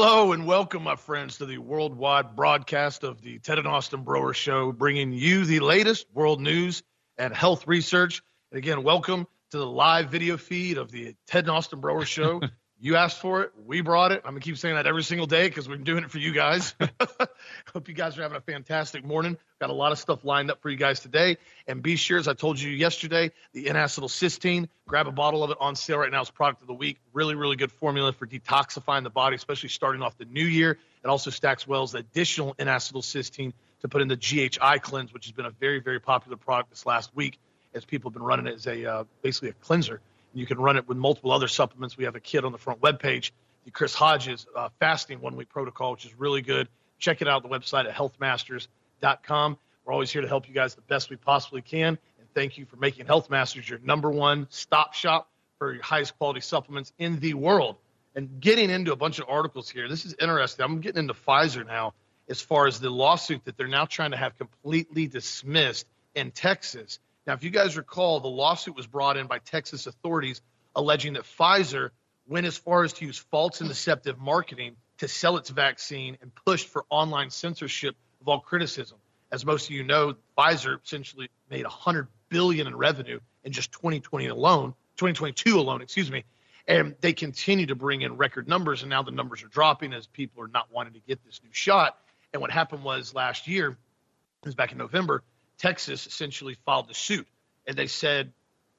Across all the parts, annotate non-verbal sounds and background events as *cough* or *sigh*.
Hello and welcome, my friends, to the worldwide broadcast of the Ted and Austin Broer Show, bringing you the latest world news and health research. And again, welcome to the live video feed of the Ted and Austin Broer Show. *laughs* you asked for it, we brought it. I'm gonna keep saying that every single day because we're doing it for you guys. *laughs* Hope you guys are having a fantastic morning. Got a lot of stuff lined up for you guys today. And be sure, as I told you yesterday, the N-acetyl cysteine, Grab a bottle of it on sale right now as product of the week. Really, really good formula for detoxifying the body, especially starting off the new year. It also stacks well as additional N-acetyl cysteine to put in the GHI cleanse, which has been a very, very popular product this last week as people have been running it as a uh, basically a cleanser. You can run it with multiple other supplements. We have a kit on the front webpage, the Chris Hodges uh, fasting one week protocol, which is really good. Check it out on the website at healthmasters.com. We're always here to help you guys the best we possibly can. And thank you for making Health Masters your number one stop shop for your highest quality supplements in the world. And getting into a bunch of articles here, this is interesting. I'm getting into Pfizer now as far as the lawsuit that they're now trying to have completely dismissed in Texas. Now, if you guys recall, the lawsuit was brought in by Texas authorities alleging that Pfizer went as far as to use false and deceptive marketing to sell its vaccine and pushed for online censorship of all criticism. As most of you know, Pfizer essentially made 100 billion in revenue in just 2020 alone, 2022 alone, excuse me. And they continue to bring in record numbers, and now the numbers are dropping as people are not wanting to get this new shot. And what happened was last year, it was back in November, Texas essentially filed the suit, and they said,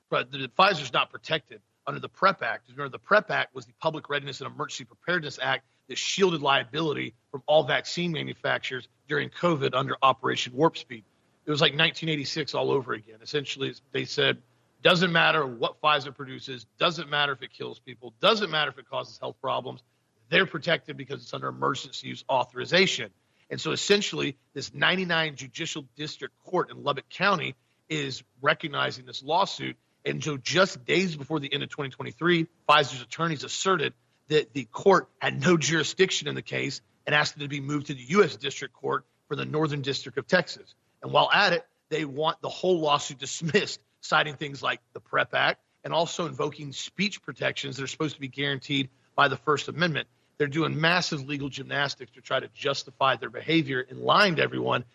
but the Pfizer's not protected under the PrEP Act. Remember, the PrEP Act was the Public Readiness and Emergency Preparedness Act that shielded liability from all vaccine manufacturers during COVID under Operation Warp Speed. It was like 1986 all over again. Essentially, they said, doesn't matter what Pfizer produces, doesn't matter if it kills people, doesn't matter if it causes health problems. They're protected because it's under emergency use authorization. And so essentially, this 99 Judicial District Court in Lubbock County is recognizing this lawsuit. And so just days before the end of 2023, Pfizer's attorneys asserted that the court had no jurisdiction in the case and asked it to be moved to the U.S. District Court for the Northern District of Texas. And while at it, they want the whole lawsuit *laughs* dismissed, citing things like the PrEP Act and also invoking speech protections that are supposed to be guaranteed by the First Amendment. They're doing massive legal gymnastics to try to justify their behavior and lying to everyone.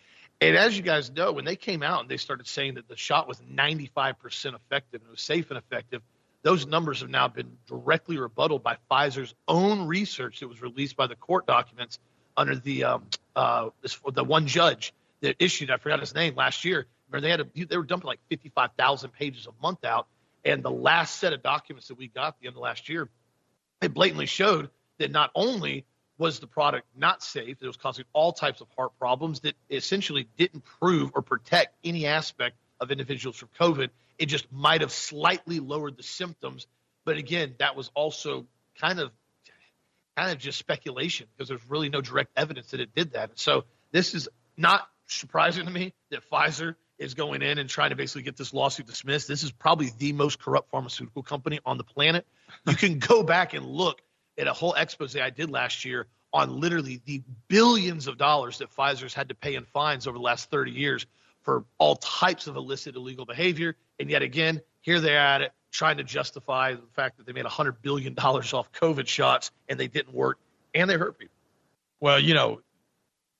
And as you guys know, when they came out and they started saying that the shot was 95% effective and it was safe and effective, those numbers have now been directly rebutted by Pfizer's own research that was released by the court documents under the um, uh, the one judge that issued. I forgot his name last year. Remember, they had a, they were dumping like 55,000 pages a month out, and the last set of documents that we got at the end of last year, it blatantly showed that not only was the product not safe, it was causing all types of heart problems that essentially didn't prove or protect any aspect of individuals from COVID. It just might have slightly lowered the symptoms, but again, that was also kind of kind of just speculation because there's really no direct evidence that it did that. And so this is not surprising to me that Pfizer is going in and trying to basically get this lawsuit dismissed. This is probably the most corrupt pharmaceutical company on the planet. You can go back and look at a whole expose I did last year on literally the billions of dollars that Pfizer's had to pay in fines over the last 30 years for all types of illicit illegal behavior. And yet again, here they're at it, trying to justify the fact that they made $100 billion off COVID shots and they didn't work and they hurt people. Well, you know,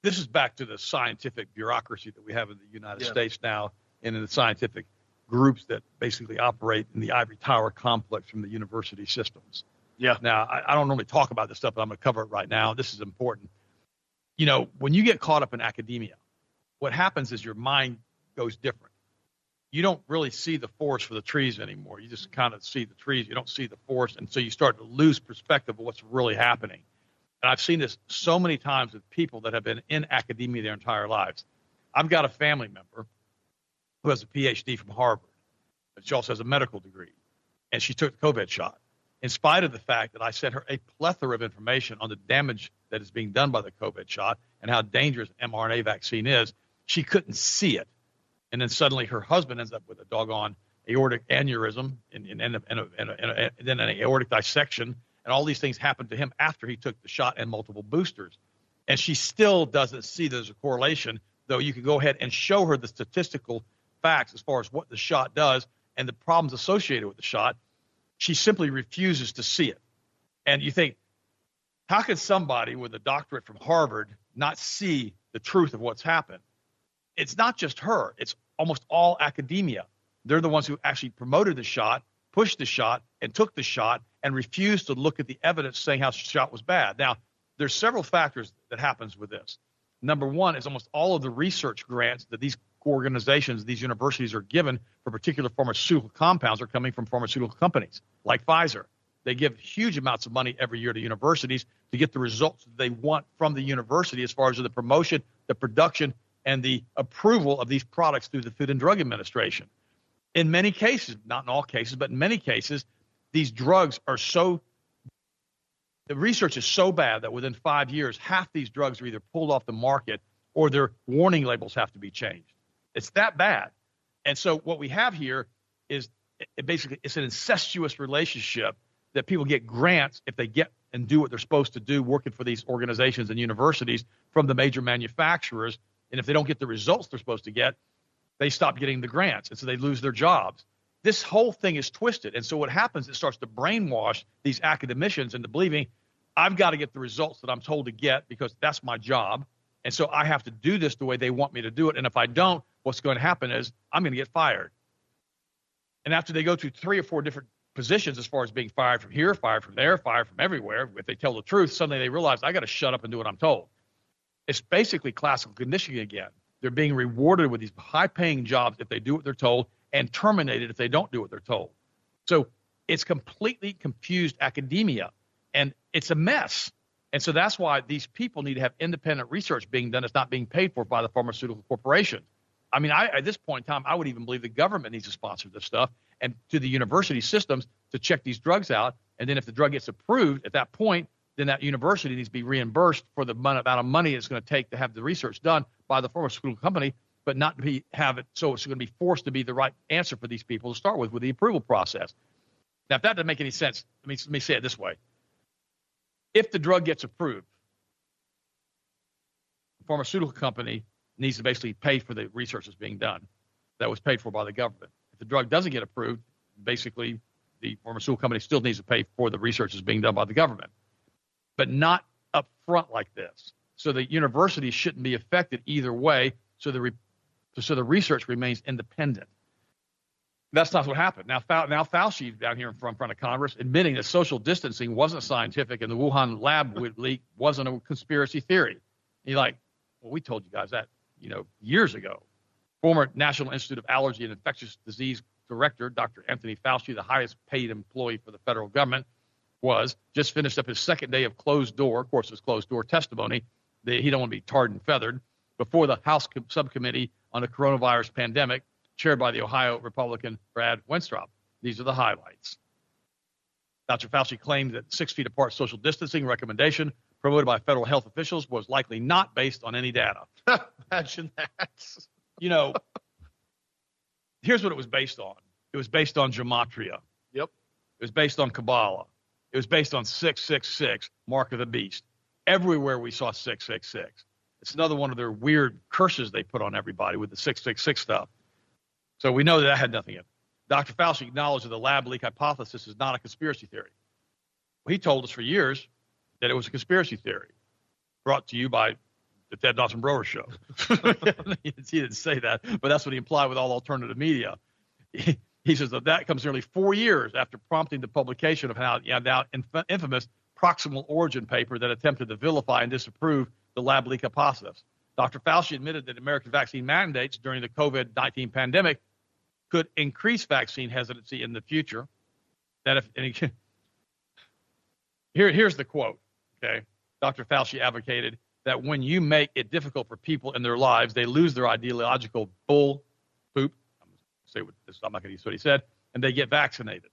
this is back to the scientific bureaucracy that we have in the United yeah. States now and in the scientific groups that basically operate in the ivory tower complex from the university systems. Yeah. Now, I, I don't normally talk about this stuff, but I'm going to cover it right now. This is important. You know, when you get caught up in academia, what happens is your mind goes different. You don't really see the forest for the trees anymore. You just kind of see the trees. You don't see the forest. And so you start to lose perspective of what's really happening. And I've seen this so many times with people that have been in academia their entire lives. I've got a family member who has a PhD from Harvard, but she also has a medical degree, and she took the COVID shot. In spite of the fact that I sent her a plethora of information on the damage that is being done by the COVID shot and how dangerous mRNA vaccine is, she couldn't see it. And then suddenly her husband ends up with a doggone aortic aneurysm and, and, and, and, then an aortic dissection. And all these things happened to him after he took the shot and multiple boosters. And she still doesn't see there's a correlation, though you could go ahead and show her the statistical facts as far as what the shot does and the problems associated with the shot. She simply refuses to see it. And you think, how could somebody with a doctorate from Harvard not see the truth of what's happened? It's not just her, it's almost all academia. They're the ones who actually promoted the shot, pushed the shot, and took the shot and refused to look at the evidence saying how the shot was bad. Now, there's several factors that happens with this. Number one is almost all of the research grants that these organizations, these universities are given for particular pharmaceutical compounds are coming from pharmaceutical companies like Pfizer. They give huge amounts of money every year to universities to get the results that they want from the university as far as the promotion, the production, and the approval of these products through the Food and Drug Administration. In many cases, not in all cases, but in many cases, these drugs are so the research is so bad that within five years, half these drugs are either pulled off the market or their warning labels have to be changed. It's that bad. And so what we have here is it basically it's an incestuous relationship that people get grants if they get and do what they're supposed to do working for these organizations and universities from the major manufacturers. And if they don't get the results they're supposed to get, they stop getting the grants. And so they lose their jobs. This whole thing is twisted. And so what happens, it starts to brainwash these academicians into believing I've got to get the results that I'm told to get because that's my job. And so I have to do this the way they want me to do it. And if I don't, what's going to happen is I'm going to get fired. And after they go through three or four different positions as far as being fired from here, fired from there, fired from everywhere, if they tell the truth, suddenly they realize I got to shut up and do what I'm told. It's basically classical conditioning again. They're being rewarded with these high paying jobs if they do what they're told and terminated if they don't do what they're told. So it's completely confused academia and it's a mess. And so that's why these people need to have independent research being done. It's not being paid for by the pharmaceutical corporation. I mean, I, at this point in time, I would even believe the government needs to sponsor this stuff and to the university systems to check these drugs out. And then if the drug gets approved at that point, then that university needs to be reimbursed for the amount of money it's going to take to have the research done by the pharmaceutical company but not be have it so it's going to be forced to be the right answer for these people to start with with the approval process. Now, if that doesn't make any sense, let me, let me say it this way: if the drug gets approved, the pharmaceutical company needs to basically pay for the research that's being done that was paid for by the government. If the drug doesn't get approved, basically the pharmaceutical company still needs to pay for the research that's being done by the government, but not up front like this. So the university shouldn't be affected either way. So the so the research remains independent. That's not what happened. Now, now Fauci down here in front, in front of Congress admitting that social distancing wasn't scientific and the Wuhan lab *laughs* leak wasn't a conspiracy theory. You're like, well, we told you guys that, you know, years ago. Former National Institute of Allergy and Infectious Disease Director Dr. Anthony Fauci, the highest paid employee for the federal government, was just finished up his second day of closed door. Of course, it's closed door testimony. He don't want to be tarred and feathered before the House subcommittee on the coronavirus pandemic, chaired by the Ohio Republican Brad Wenstrup. These are the highlights. Dr. Fauci claimed that six feet apart social distancing recommendation promoted by federal health officials was likely not based on any data. *laughs* Imagine that. You know, here's what it was based on. It was based on gematria. Yep. It was based on Kabbalah. It was based on 666, mark of the beast. Everywhere we saw 666. It's another one of their weird curses they put on everybody with the 666 stuff. So we know that, that had nothing in it. Dr. Fauci acknowledged that the lab leak hypothesis is not a conspiracy theory. Well, he told us for years that it was a conspiracy theory brought to you by the Ted and Austin Broer Show. *laughs* he didn't say that, but that's what he implied with all alternative media. He, he says that that comes nearly four years after prompting the publication of how yeah, now infamous proximal origin paper that attempted to vilify and disapprove the lab leak hypothesis. Dr. Fauci admitted that American vaccine mandates during the COVID 19 pandemic could increase vaccine hesitancy in the future. That if *laughs* here, here's the quote. Okay, Dr. Fauci advocated that when you make it difficult for people in their lives, they lose their ideological bull poop. I'm going to say what this. I'm not going to use what he said, and they get vaccinated.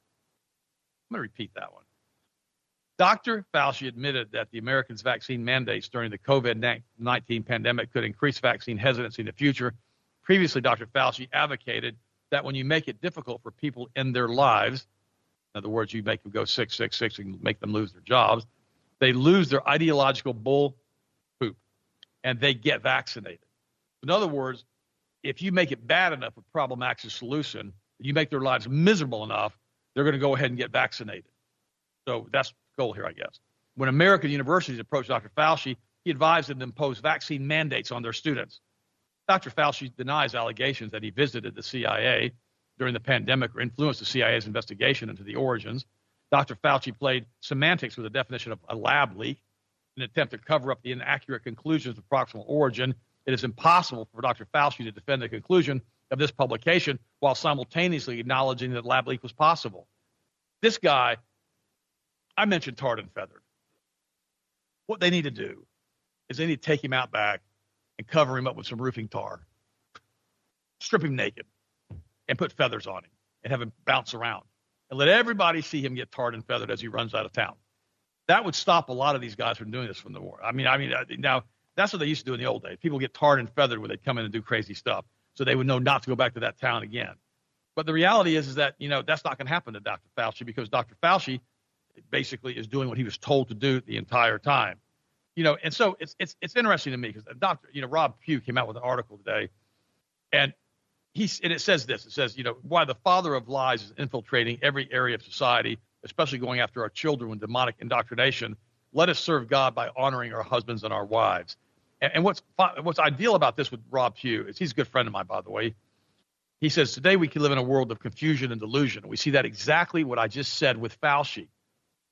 I'm going to repeat that one. Dr. Fauci admitted that the Americans' vaccine mandates during the COVID 19 pandemic could increase vaccine hesitancy in the future. Previously, Dr. Fauci advocated that when you make it difficult for people in their lives, in other words, you make them go 666 and make them lose their jobs, they lose their ideological bull poop and they get vaccinated. In other words, if you make it bad enough, a problem acts as solution, you make their lives miserable enough, they're going to go ahead and get vaccinated. So that's the goal here, I guess. When American universities approached Dr. Fauci, he advised them to impose vaccine mandates on their students. Dr. Fauci denies allegations that he visited the CIA during the pandemic or influenced the CIA's investigation into the origins. Dr. Fauci played semantics with the definition of a lab leak in an attempt to cover up the inaccurate conclusions of proximal origin. It is impossible for Dr. Fauci to defend the conclusion of this publication while simultaneously acknowledging that lab leak was possible. This guy, I mentioned tarred and feathered. What they need to do is they need to take him out back and cover him up with some roofing tar, strip him naked, and put feathers on him and have him bounce around and let everybody see him get tarred and feathered as he runs out of town. That would stop a lot of these guys from doing this from the war. I mean, I mean, uh, now that's what they used to do in the old days. People get tarred and feathered when they come in and do crazy stuff, so they would know not to go back to that town again. But the reality is, is that you know that's not going to happen to Dr. Fauci because Dr. Fauci basically is doing what he was told to do the entire time. You know, and so it's it's it's interesting to me because uh, Dr. You know, Rob Pue came out with an article today, and he's and it says this. It says, you know, why the father of lies is infiltrating every area of society, especially going after our children with demonic indoctrination. Let us serve God by honoring our husbands and our wives. And, and what's what's ideal about this with Rob Pue is he's a good friend of mine, by the way. He says today we can live in a world of confusion and delusion. We see that exactly what I just said with Fauci.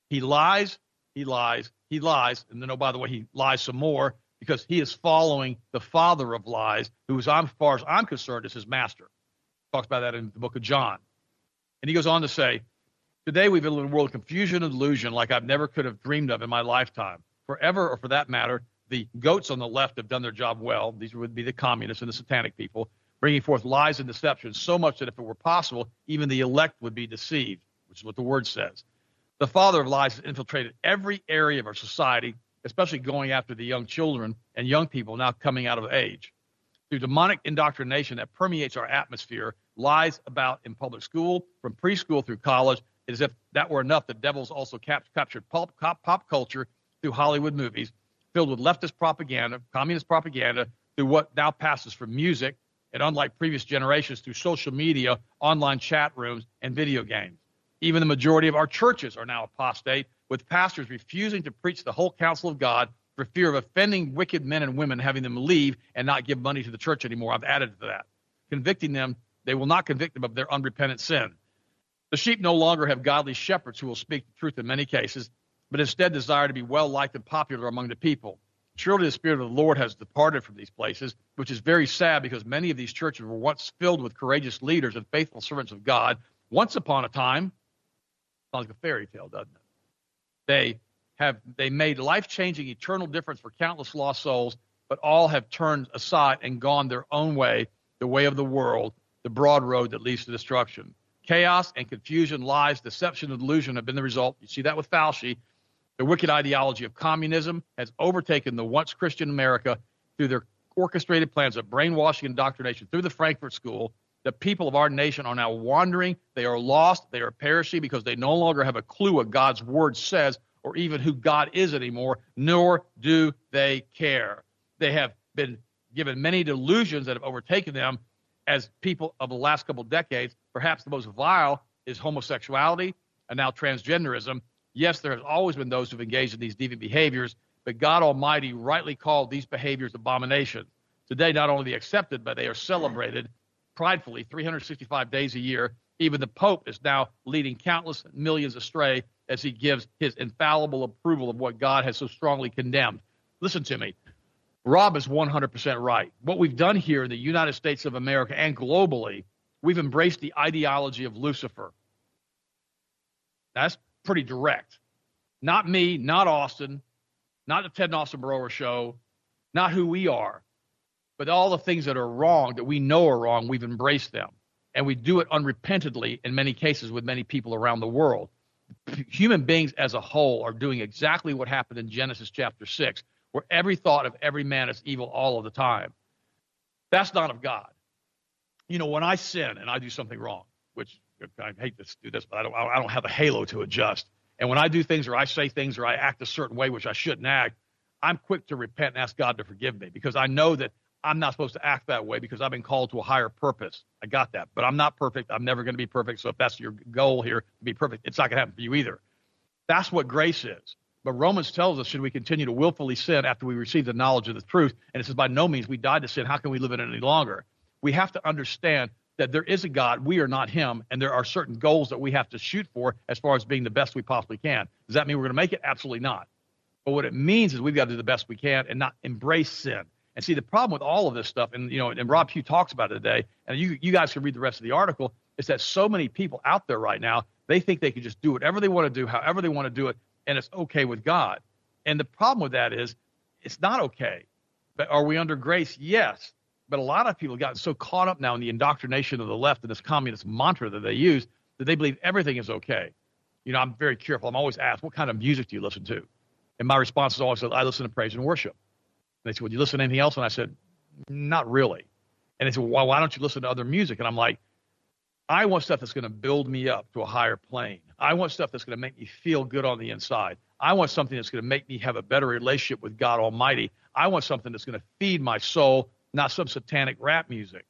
He lies, he lies, he lies, and then oh by the way he lies some more because he is following the father of lies, who, as far as I'm concerned, is his master. Talks about that in the book of John. And he goes on to say, Today we live in a world of confusion and illusion like I've never could have dreamed of in my lifetime. Forever, or for that matter, the goats on the left have done their job well. These would be the communists and the satanic people, bringing forth lies and deception so much that if it were possible, even the elect would be deceived, which is what the word says. The father of lies has infiltrated every area of our society especially going after the young children and young people now coming out of age. Through demonic indoctrination that permeates our atmosphere, lies about in public school, from preschool through college, as if that were enough, the devils also cap- captured pop, culture through Hollywood movies, filled with leftist propaganda, communist propaganda, through what now passes for music, and unlike previous generations, through social media, online chat rooms, and video games. Even the majority of our churches are now apostate with pastors refusing to preach the whole counsel of God for fear of offending wicked men and women, having them leave and not give money to the church anymore. I've added to that. Convicting them, they will not convict them of their unrepentant sin. The sheep no longer have godly shepherds who will speak the truth in many cases, but instead desire to be well liked and popular among the people. Surely the Spirit of the Lord has departed from these places, which is very sad because many of these churches were once filled with courageous leaders and faithful servants of God. Once upon a time, sounds like a fairy tale, doesn't it? They have they made life-changing eternal difference for countless lost souls, but all have turned aside and gone their own way, the way of the world, the broad road that leads to destruction. Chaos and confusion, lies, deception, and delusion have been the result. You see that with Fauci. The wicked ideology of communism has overtaken the once Christian America through their orchestrated plans of brainwashing and indoctrination through the Frankfurt School. The people of our nation are now wandering. They are lost. They are perishing because they no longer have a clue what God's word says or even who God is anymore, nor do they care. They have been given many delusions that have overtaken them as people of the last couple decades. Perhaps the most vile is homosexuality and now transgenderism. Yes, there has always been those who've engaged in these deviant behaviors, but God Almighty rightly called these behaviors abominations. Today, not only are they accepted, but they are celebrated pridefully 365 days a year. Even the Pope is now leading countless millions astray as he gives his infallible approval of what God has so strongly condemned. Listen to me. Rob is 100% right. What we've done here in the United States of America and globally, we've embraced the ideology of Lucifer. That's pretty direct. Not me, not Austin, not the Ted and Austin Broer show, not who we are but all the things that are wrong that we know are wrong, we've embraced them. And we do it unrepentantly in many cases with many people around the world. Human beings as a whole are doing exactly what happened in Genesis chapter 6, where every thought of every man is evil all of the time. That's not of God. You know, when I sin and I do something wrong, which I hate to do this, but I don't, I don't have a halo to adjust. And when I do things or I say things or I act a certain way which I shouldn't act, I'm quick to repent and ask God to forgive me because I know that I'm not supposed to act that way because I've been called to a higher purpose. I got that. But I'm not perfect. I'm never going to be perfect. So if that's your goal here to be perfect, it's not going to happen for you either. That's what grace is. But Romans tells us, should we continue to willfully sin after we receive the knowledge of the truth? And it says, by no means we died to sin. How can we live in it any longer? We have to understand that there is a God, we are not Him, and there are certain goals that we have to shoot for as far as being the best we possibly can. Does that mean we're going to make it? Absolutely not. But what it means is we've got to do the best we can and not embrace sin. And see, the problem with all of this stuff, and you know, and Rob Pue talks about it today, and you you guys can read the rest of the article, is that so many people out there right now they think they can just do whatever they want to do, however they want to do it, and it's okay with God. And the problem with that is it's not okay. But are we under grace? Yes. But a lot of people have gotten so caught up now in the indoctrination of the left and this communist mantra that they use that they believe everything is okay. You know, I'm very careful. I'm always asked, what kind of music do you listen to? And my response is always, I listen to praise and worship. They said, well, do you listen to anything else? And I said, not really. And they said, well, why don't you listen to other music? And I'm like, I want stuff that's going to build me up to a higher plane. I want stuff that's going to make me feel good on the inside. I want something that's going to make me have a better relationship with God Almighty. I want something that's going to feed my soul not some satanic rap music.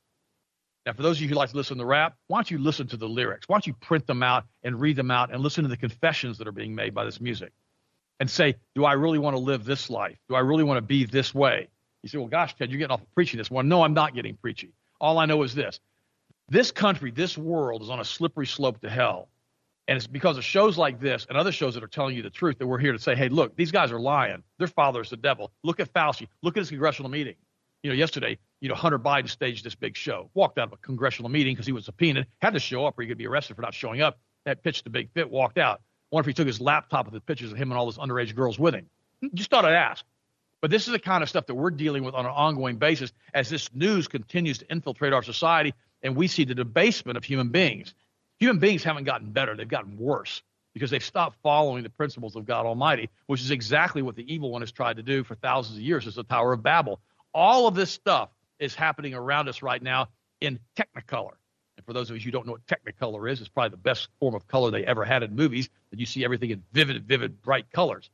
Now, for those of you who like to listen to rap, why don't you listen to the lyrics? Why don't you print them out and read them out and listen to the confessions that are being made by this music and say, do I really want to live this life? Do I really want to be this way? You say, well, gosh, Ted, you're getting off of preaching this one. No, I'm not getting preachy. All I know is this this country, this world is on a slippery slope to hell. And it's because of shows like this and other shows that are telling you the truth that we're here to say, hey, look, these guys are lying. Their father is the devil. Look at Fauci. Look at his congressional meeting you know, yesterday, you know, Hunter Biden staged this big show, walked out of a congressional meeting because he was subpoenaed, had to show up or he could be arrested for not showing up. That pitched a big fit, walked out. Wonder if he took his laptop with the pictures of him and all those underage girls with him. Just thought I'd ask. But this is the kind of stuff that we're dealing with on an ongoing basis as this news continues to infiltrate our society and we see the debasement of human beings. Human beings haven't gotten better, they've gotten worse because they've stopped following the principles of God Almighty, which is exactly what the evil one has tried to do for thousands of years. It's the Tower of Babel. All of this stuff is happening around us right now in Technicolor. For those of you who don't know what Technicolor is, it's probably the best form of color they ever had in movies, that you see everything in vivid, vivid, bright colors.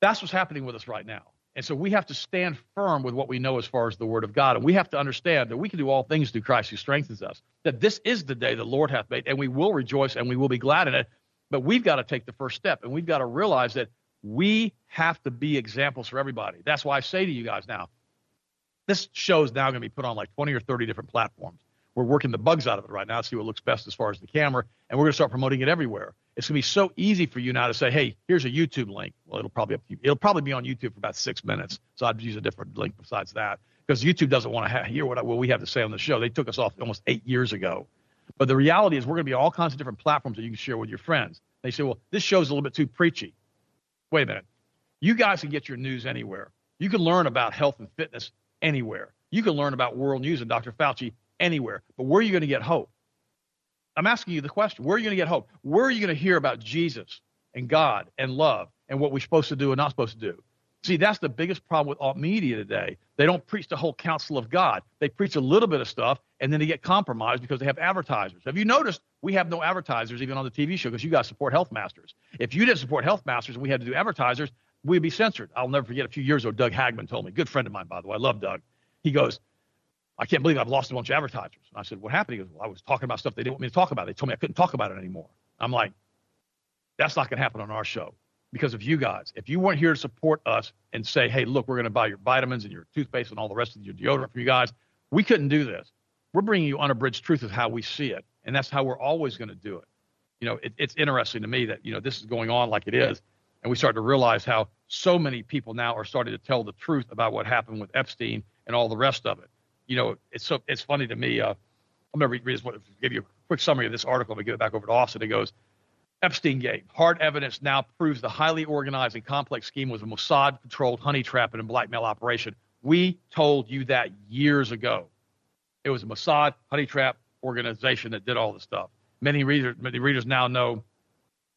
That's what's happening with us right now. And so we have to stand firm with what we know as far as the Word of God. And we have to understand that we can do all things through Christ who strengthens us. That this is the day the Lord hath made, and we will rejoice and we will be glad in it. But we've got to take the first step, and we've got to realize that we have to be examples for everybody. That's why I say to you guys now, this show is now going to be put on like 20 or 30 different platforms. We're working the bugs out of it right now to see what looks best as far as the camera, and we're going to start promoting it everywhere. It's going to be so easy for you now to say, "Hey, here's a YouTube link." Well, it'll probably it'll probably be on YouTube for about six minutes, so I'd use a different link besides that because YouTube doesn't want to ha- hear what, what we have to say on the show. They took us off almost eight years ago. But the reality is, we're going to be all kinds of different platforms that you can share with your friends. They say, "Well, this show's a little bit too preachy." Wait a minute. You guys can get your news anywhere. You can learn about health and fitness anywhere. You can learn about world news and Dr. Fauci anywhere. But where are you going to get hope? I'm asking you the question. Where are you going to get hope? Where are you going to hear about Jesus and God and love and what we're supposed to do and not supposed to do? See, that's the biggest problem with alt media today. They don't preach the whole counsel of God. They preach a little bit of stuff and then they get compromised because they have advertisers. Have you noticed we have no advertisers even on the TV show because you guys support Health Masters? If you didn't support Health Masters and we had to do advertisers, we'd be censored. I'll never forget a few years ago, Doug Hagmann told me, good friend of mine, by the way. I love Doug. He goes, I can't believe I've lost a bunch of advertisers. And I said, What happened? He goes, Well, I was talking about stuff they didn't want me to talk about. They told me I couldn't talk about it anymore. I'm like, That's not going to happen on our show because of you guys. If you weren't here to support us and say, Hey, look, we're going to buy your vitamins and your toothpaste and all the rest of your deodorant for you guys, we couldn't do this. We're bringing you unabridged truth of how we see it. And that's how we're always going to do it. You know, it, it's interesting to me that, you know, this is going on like it is. And we start to realize how so many people now are starting to tell the truth about what happened with Epstein and all the rest of it. You know, it's so it's funny to me. Uh, I'm going to read, give you a quick summary of this article. We give it back over to Austin. It goes, Epstein Gate. Hard evidence now proves the highly organized and complex scheme was a Mossad-controlled honey trap and a blackmail operation. We told you that years ago. It was a Mossad honey trap organization that did all the stuff. Many readers, many readers now know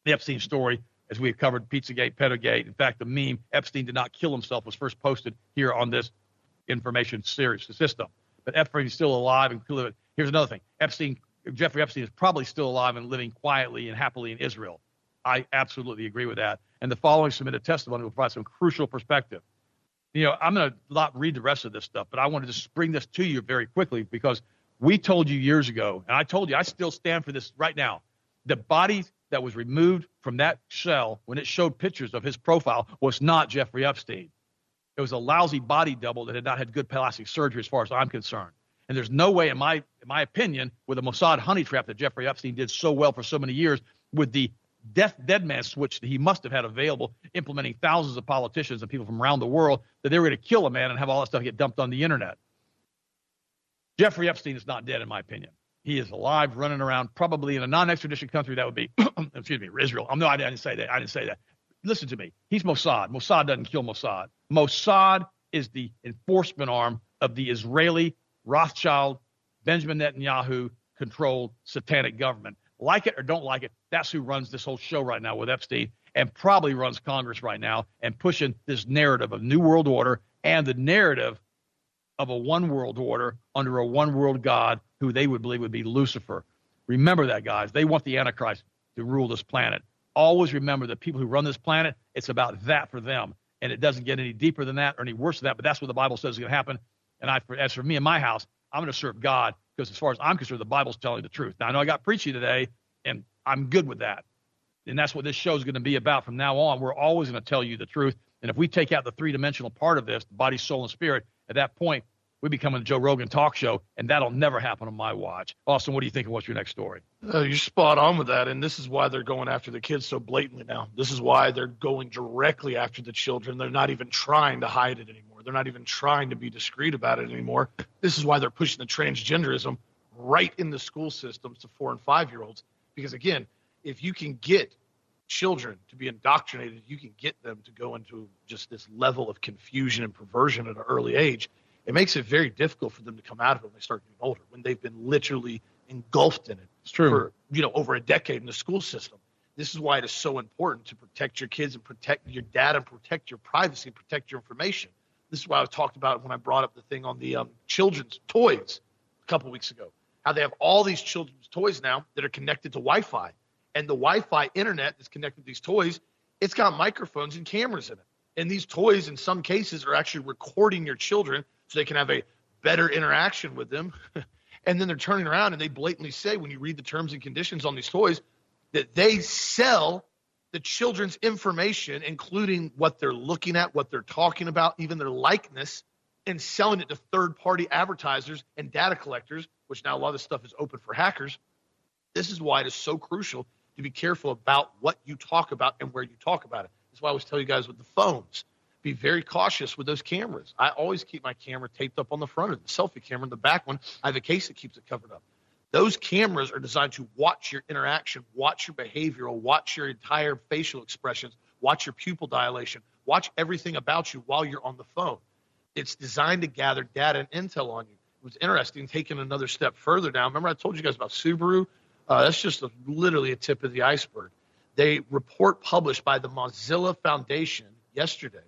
the Epstein story as we've covered Pizzagate, Pedogate. In fact, the meme Epstein did not kill himself was first posted here on this information series system. But Epstein is still alive and living. Here's another thing: Epstein, Jeffrey Epstein is probably still alive and living quietly and happily in Israel. I absolutely agree with that. And the following submitted testimony will provide some crucial perspective. You know, I'm going to not read the rest of this stuff, but I want to just bring this to you very quickly because we told you years ago, and I told you I still stand for this right now. The body that was removed from that cell when it showed pictures of his profile was not Jeffrey Epstein. It was a lousy body double that had not had good plastic surgery, as far as I'm concerned. And there's no way, in my in my opinion, with the Mossad honey trap that Jeffrey Epstein did so well for so many years, with the death dead man switch that he must have had available, implementing thousands of politicians and people from around the world, that they were going to kill a man and have all that stuff get dumped on the internet. Jeffrey Epstein is not dead, in my opinion. He is alive, running around, probably in a non-extradition country. That would be, *clears throat* excuse me, Israel. I'm no, I didn't say that. I didn't say that. Listen to me. He's Mossad. Mossad doesn't kill Mossad. Mossad is the enforcement arm of the Israeli Rothschild, Benjamin Netanyahu controlled satanic government. Like it or don't like it, that's who runs this whole show right now with Epstein and probably runs Congress right now and pushing this narrative of New World Order and the narrative of a one world order under a one world God who they would believe would be Lucifer. Remember that, guys. They want the Antichrist to rule this planet. Always remember the people who run this planet, it's about that for them. And it doesn't get any deeper than that or any worse than that, but that's what the Bible says is going to happen. And I, as for me and my house, I'm going to serve God because as far as I'm concerned, the Bible's telling the truth. Now, I know I got preachy today, and I'm good with that. And that's what this show is going to be about from now on. We're always going to tell you the truth. And if we take out the three dimensional part of this, body, soul, and spirit, at that point, we become a Joe Rogan talk show, and that'll never happen on my watch. Austin, what do you think? What's your next story? Uh, you're spot on with that, and this is why they're going after the kids so blatantly now. This is why they're going directly after the children. They're not even trying to hide it anymore. They're not even trying to be discreet about it anymore. This is why they're pushing the transgenderism right in the school systems to four and five year olds. Because again, if you can get children to be indoctrinated, you can get them to go into just this level of confusion and perversion at an early age it makes it very difficult for them to come out of it when they start getting older, when they've been literally engulfed in it it's true. for you know over a decade in the school system. This is why it is so important to protect your kids and protect your data and protect your privacy and protect your information. This is why I talked about when I brought up the thing on the um, children's toys a couple weeks ago. How they have all these children's toys now that are connected to Wi-Fi, and the Wi-Fi internet that's connected to these toys, it's got microphones and cameras in it. And these toys, in some cases, are actually recording your children so they can have a better interaction with them. *laughs* and then they're turning around and they blatantly say, when you read the terms and conditions on these toys, that they sell the children's information, including what they're looking at, what they're talking about, even their likeness, and selling it to third party advertisers and data collectors, which now a lot of this stuff is open for hackers. This is why it is so crucial to be careful about what you talk about and where you talk about it. That's why I always tell you guys with the phones be very cautious with those cameras. I always keep my camera taped up on the front of the selfie camera. In the back one, I have a case that keeps it covered up. Those cameras are designed to watch your interaction, watch your behavioral, watch your entire facial expressions, watch your pupil dilation, watch everything about you while you're on the phone. It's designed to gather data and intel on you. It was interesting taking another step further down. Remember, I told you guys about Subaru? Uh, that's just a, literally a tip of the iceberg. They report published by the Mozilla Foundation yesterday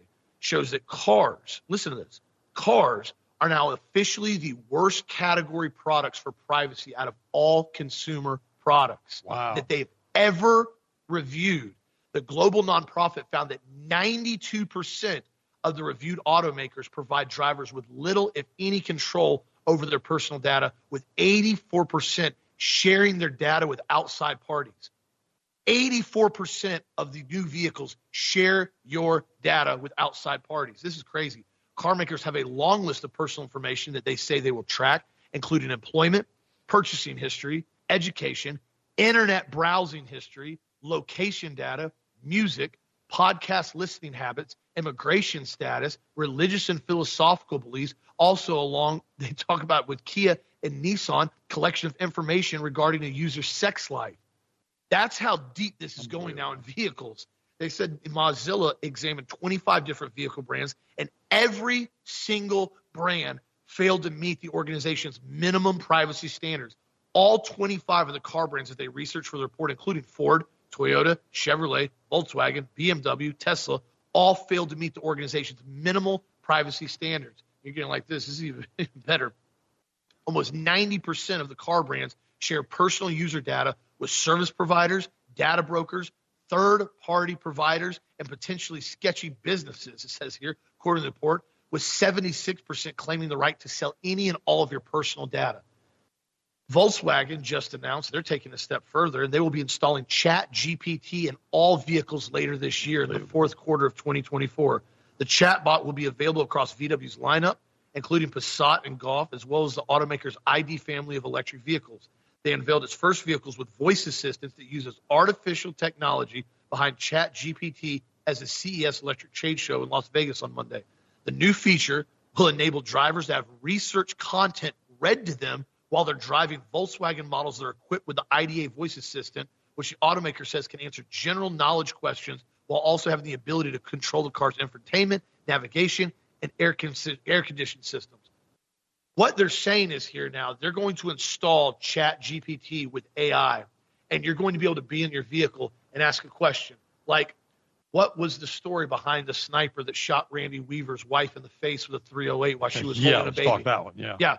shows that cars, listen to this, cars are now officially the worst category products for privacy out of all consumer products wow. that they've ever reviewed. The global nonprofit found that 92% of the reviewed automakers provide drivers with little, if any, control over their personal data, with 84% sharing their data with outside parties. 84% of the new vehicles share your data with outside parties. This is crazy. Car makers have a long list of personal information that they say they will track, including employment, purchasing history, education, internet browsing history, location data, music, podcast listening habits, immigration status, religious and philosophical beliefs. Also, along they talk about with Kia and Nissan, collection of information regarding a user's sex life that's how deep this is going now in vehicles. They said Mozilla examined 25 different vehicle brands, and every single brand failed to meet the organization's minimum privacy standards. All 25 of the car brands that they researched for the report, including Ford, Toyota, Chevrolet, Volkswagen, BMW, Tesla, all failed to meet the organization's minimal privacy standards. You're getting like this. This is *laughs* even better. Almost 90% of the car brands share personal user data with service providers, data brokers, third party providers, and potentially sketchy businesses, it says here, according to the report, with 76% claiming the right to sell any and all of your personal data. Volkswagen just announced they're taking a step further and they will be installing Chat GPT in all vehicles later this year in the fourth quarter of 2024. The chatbot will be available across VW's lineup, including Passat and Golf, as well as the automaker's ID family of electric vehicles. They unveiled its first vehicles with voice assistance that uses artificial technology behind Chat GPT as a CES electric trade show in Las Vegas on Monday. The new feature will enable drivers to have research content read to them while they're driving Volkswagen models that are equipped with the IDA voice assistant, which the automaker says can answer general knowledge questions while also having the ability to control the car's infotainment, navigation, and air, con- air conditioning systems. What they're saying is here now, they're going to install Chat GPT with AI, and you're going to be able to be in your vehicle and ask a question like, what was the story behind the sniper that shot Randy Weaver's wife in the face with a 308 while she was yeah, holding a baby? talk that one. Yeah. Yeah.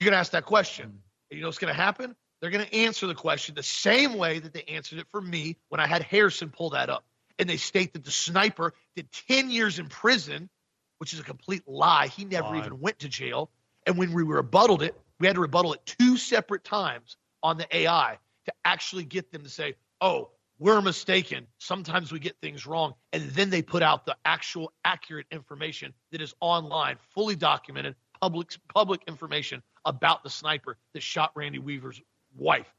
You're going to ask that question. Mm. And you know what's going to happen? They're going to answer the question the same way that they answered it for me when I had Harrison pull that up. And they state that the sniper did 10 years in prison, which is a complete lie. He never Lie. even went to jail. And when we rebutted it, we had to rebuttal it two separate times on the AI to actually get them to say, oh, we're mistaken. Sometimes we get things wrong. And then they put out the actual accurate information that is online, fully documented, public public information about the sniper that shot Randy Weaver's wife.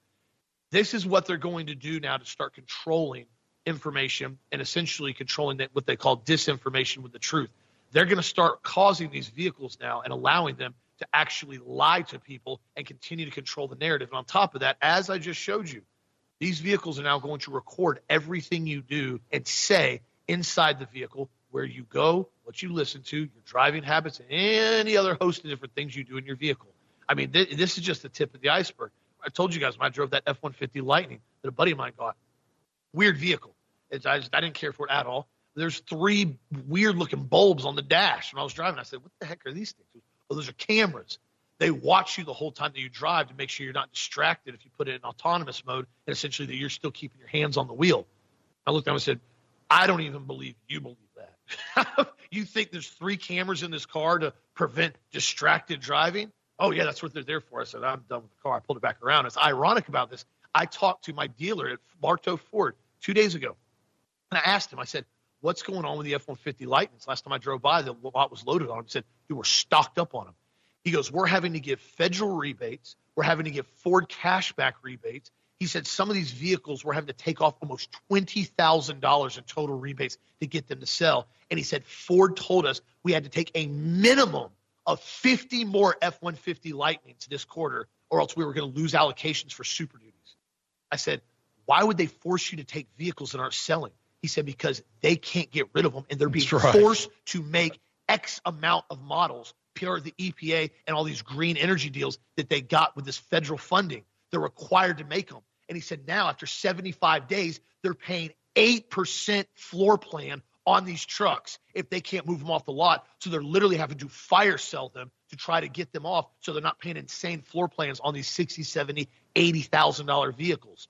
This is what they're going to do now to start controlling information and essentially controlling that, what they call disinformation with the truth. They're going to start causing these vehicles now and allowing them to actually lie to people and continue to control the narrative. And on top of that, as I just showed you, these vehicles are now going to record everything you do and say inside the vehicle, where you go, what you listen to, your driving habits, and any other host of different things you do in your vehicle. I mean, th- this is just the tip of the iceberg. I told you guys when I drove that F 150 Lightning that a buddy of mine got. Weird vehicle. It's, I, just, I didn't care for it at all. There's three weird looking bulbs on the dash when I was driving. I said, What the heck are these things? Oh, those are cameras. They watch you the whole time that you drive to make sure you're not distracted if you put it in autonomous mode and essentially that you're still keeping your hands on the wheel. I looked at him and said, I don't even believe you believe that. *laughs* you think there's three cameras in this car to prevent distracted driving? Oh, yeah, that's what they're there for. I said, I'm done with the car. I pulled it back around. It's ironic about this. I talked to my dealer at Bartow Ford two days ago, and I asked him, I said, What's going on with the F 150 Lightnings? Last time I drove by, the lot was loaded on them. He said, Dude, we're stocked up on them. He goes, We're having to give federal rebates. We're having to give Ford cashback rebates. He said some of these vehicles we're having to take off almost $20,000 in total rebates to get them to sell. And he said Ford told us we had to take a minimum of 50 more F 150 Lightnings this quarter, or else we were going to lose allocations for Super Duties. I said, Why would they force you to take vehicles that aren't selling? He said, Because they can't get rid of them and they're being right. forced to make X amount of models per the EPA and all these green energy deals that they got with this federal funding. They're required to make them. And he said now, after 75 days, they're paying 8% floor plan on these trucks if they can't move them off the lot. So they're literally having to fire sell them to try to get them off so they're not paying insane floor plans on these 60, 70, $80,000 vehicles.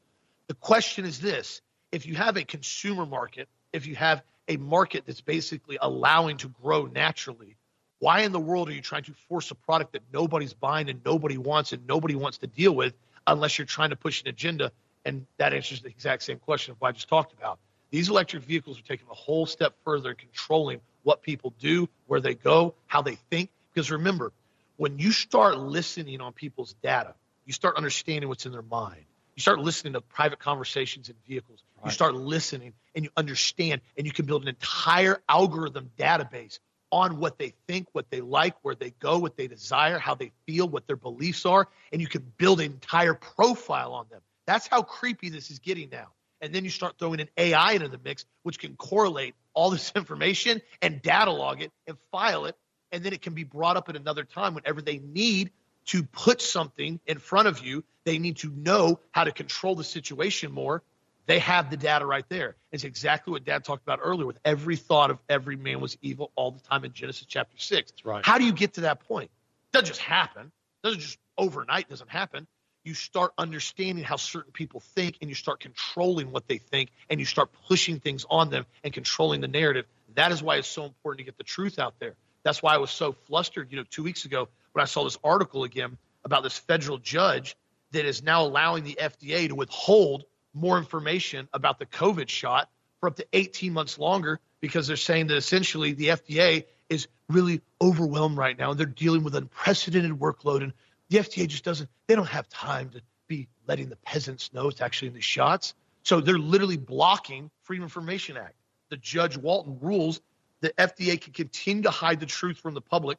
The question is this if you have a consumer market, if you have a market that's basically allowing to grow naturally, why in the world are you trying to force a product that nobody's buying and nobody wants and nobody wants to deal with unless you're trying to push an agenda? And that answers the exact same question of what I just talked about. These electric vehicles are taking a whole step further in controlling what people do, where they go, how they think. Because remember, when you start listening on people's data, you start understanding what's in their mind. You start listening to private conversations in vehicles. You start listening and you understand, and you can build an entire algorithm database on what they think, what they like, where they go, what they desire, how they feel, what their beliefs are, and you can build an entire profile on them. That's how creepy this is getting now. And then you start throwing an AI into the mix, which can correlate all this *laughs* information and data log it and file it. And then it can be brought up at another time whenever they need to put something in front of you. They need to know how to control the situation more. They have the data right there. It's exactly what Dad talked about earlier with every thought of every man was evil all the time in Genesis chapter six. That's right. How do you get to that point? It doesn't just happen. It doesn't just overnight doesn't happen. You start understanding how certain people think and you start controlling what they think and you start pushing things on them and controlling the narrative. That is why it's so important to get the truth out there. That's why I was so flustered, you know, two weeks ago when I saw this article again about this federal judge that is now allowing the FDA to withhold more information about the COVID shot for up to 18 months longer because they're saying that essentially the FDA is really overwhelmed right now and they're dealing with unprecedented workload and the FDA just doesn't they don't have time to be letting the peasants know it's actually in the shots. So they're literally blocking Freedom Information Act. The Judge Walton rules the FDA can continue to hide the truth from the public,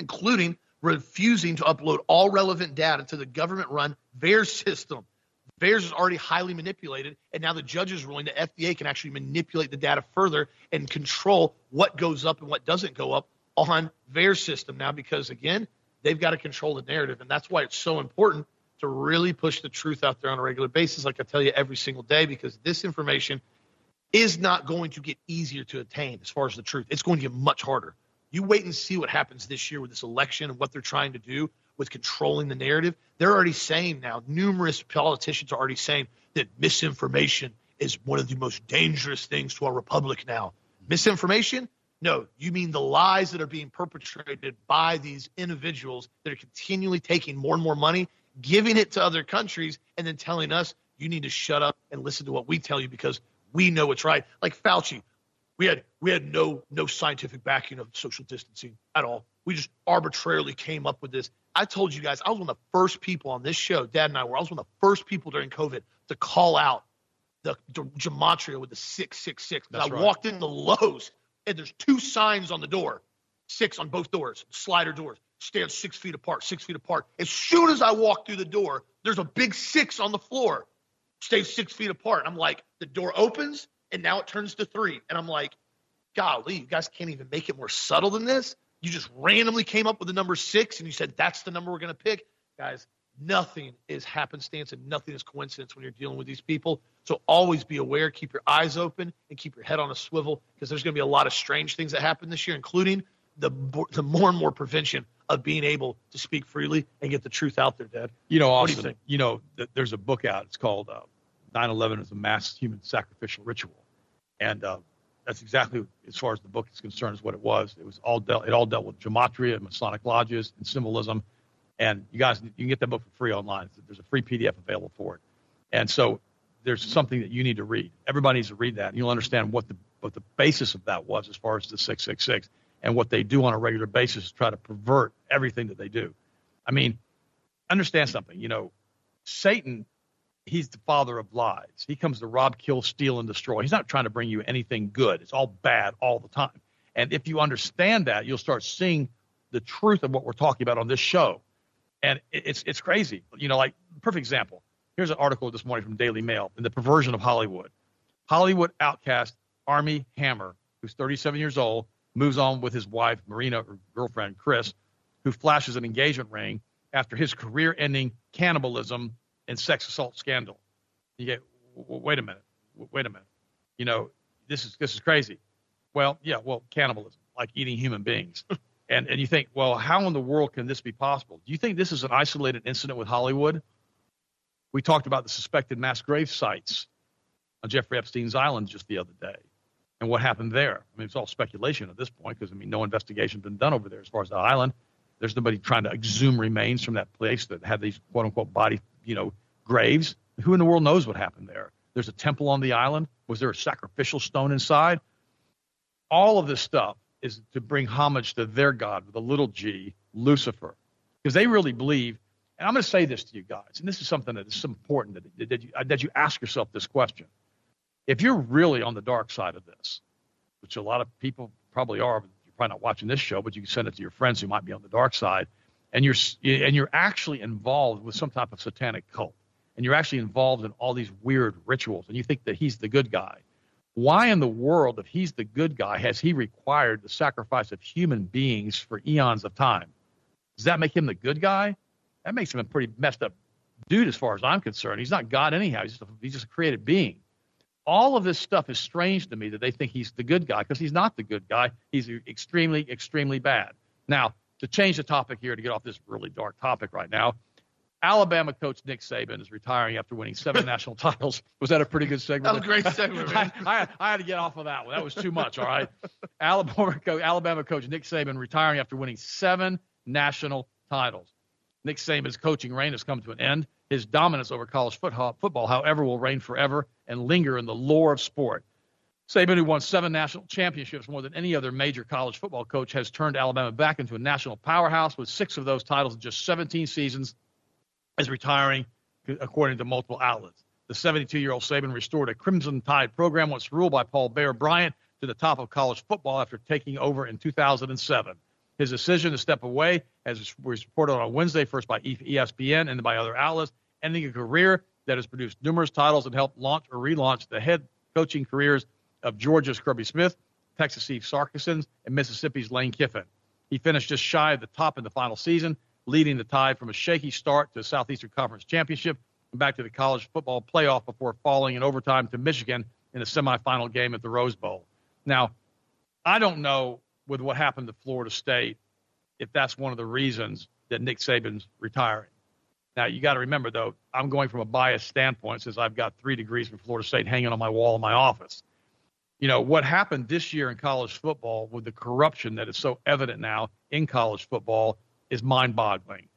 including refusing to upload all relevant data to the government run VAERS system. VAERS is already highly manipulated, and now the judge is ruling that FDA can actually manipulate the data further and control what goes up and what doesn't go up on VAERS system now because, again, they've got to control the narrative. And that's why it's so important to really push the truth out there on a regular basis, like I tell you every single day, because this information is not going to get easier to attain as far as the truth. It's going to get much harder. You wait and see what happens this year with this election and what they're trying to do with controlling the narrative. They're already saying now, numerous politicians are already saying that misinformation is one of the most dangerous things to our republic now. Misinformation? No, you mean the lies that are being perpetrated by these individuals that are continually taking more and more money, giving it to other countries, and then telling us you need to shut up and listen to what we tell you because we know it's right. Like Fauci, we had we had no no scientific backing of social distancing at all. We just arbitrarily came up with this. I told you guys I was one of the first people on this show. Dad and I were. I was one of the first people during COVID to call out the, the gematria with the six six six. I right. walked in the Lowe's and there's two signs on the door, six on both doors, slider doors. Stand six feet apart, six feet apart. As soon as I walk through the door, there's a big six on the floor. Stay six feet apart. I'm like, the door opens and now it turns to three. And I'm like, golly, you guys can't even make it more subtle than this. You just randomly came up with the number six and you said that's the number we're going to pick. Guys, nothing is happenstance and nothing is coincidence when you're dealing with these people. So always be aware, keep your eyes open, and keep your head on a swivel because there's going to be a lot of strange things that happen this year, including the, the more and more prevention of being able to speak freely and get the truth out there, Dad. You know, Austin, you you know, th- there's a book out. It's called uh, 9/11 is a mass human sacrificial ritual, and uh, that's exactly as far as the book is concerned is what it was. It was all dealt. It all dealt with gematria and Masonic lodges and symbolism. And you guys, you can get that book for free online. There's a free PDF available for it. And so there's something that you need to read. Everybody needs to read that. And you'll understand what the what the basis of that was as far as the 666 and what they do on a regular basis to try to pervert everything that they do. I mean, understand something. You know, Satan, he's the father of lies. He comes to rob, kill, steal, and destroy. He's not trying to bring you anything good. It's all bad all the time. And if you understand that, you'll start seeing the truth of what we're talking about on this show. And it's it's crazy. You know, like perfect example. Here's an article this morning from Daily Mail in the perversion of Hollywood. Hollywood outcast Armie Hammer, who's 37 years old, moves on with his wife Marina or girlfriend Chris, who flashes an engagement ring after his career-ending cannibalism and sex assault scandal. You get, wait a minute, wait a minute. You know, this is this is crazy. Well, yeah, well, cannibalism, like eating human beings. *laughs* and and you think, well, how in the world can this be possible? Do you think this is an isolated incident with Hollywood? We talked about the suspected mass grave sites on Jeffrey Epstein's island just the other day, and what happened there. I mean, it's all speculation at this point because I mean, no investigation's been done over there as far as the island. There's nobody trying to exhume remains from that place that had these quote unquote body, you know, graves. Who in the world knows what happened there? There's a temple on the island. Was there a sacrificial stone inside? All of this stuff is to bring homage to their God with a little g, Lucifer, because they really believe. And I'm going to say this to you guys, and this is something that is important that, that, you, that you ask yourself this question. If you're really on the dark side of this, which a lot of people probably are, but you're probably not watching this show, but you can send it to your friends who might be on the dark side, and you're and you're actually involved with some type of satanic cult, and you're actually involved in all these weird rituals, and you think that he's the good guy. Why in the world, if he's the good guy, has he required the sacrifice of human beings for eons of time? Does that make him the good guy? That makes him a pretty messed up dude, as far as I'm concerned. He's not God anyhow. He's just a, he's just a created being. All of this stuff is strange to me that they think he's the good guy because he's not the good guy. He's extremely, extremely bad. Now, to change the topic here, to get off this really dark topic right now, Alabama coach Nick Saban is retiring after winning seven *laughs* national titles. Was that a pretty good segment? That was a great segment. *laughs* I, I, I had to get off of that one. That was too much. All right. Alabama *laughs* coach, Alabama coach Nick Saban retiring after winning seven national titles. Nick Saban's coaching reign has come to an end. His dominance over college football, however, will reign forever and linger in the lore of sport. Saban, who won seven national championships more than any other major college football coach, has turned Alabama back into a national powerhouse with six of those titles in just 17 seasons, is retiring, according to multiple outlets. The 72 year old Saban restored a Crimson Tide program once ruled by Paul Bear Bryant to the top of college football after taking over in 2007. His decision to step away, as was reported on Wednesday, first by ESPN and then by other outlets, ending a career that has produced numerous titles and helped launch or relaunch the head coaching careers of Georgia's Kirby Smith, Texas Steve Sarkisian, and Mississippi's Lane Kiffin. He finished just shy of the top in the final season, leading the Tide from a shaky start to the Southeastern Conference Championship and back to the college football playoff before falling in overtime to Michigan in the semifinal game at the Rose Bowl. Now, I don't know with what happened to Florida State if that's one of the reasons that Nick Saban's retiring. Now, you got to remember, though, I'm going from a biased standpoint since I've got three degrees from Florida State hanging on my wall in my office you know, what happened this year in college football with the corruption that is so evident now in college football is mind boggling.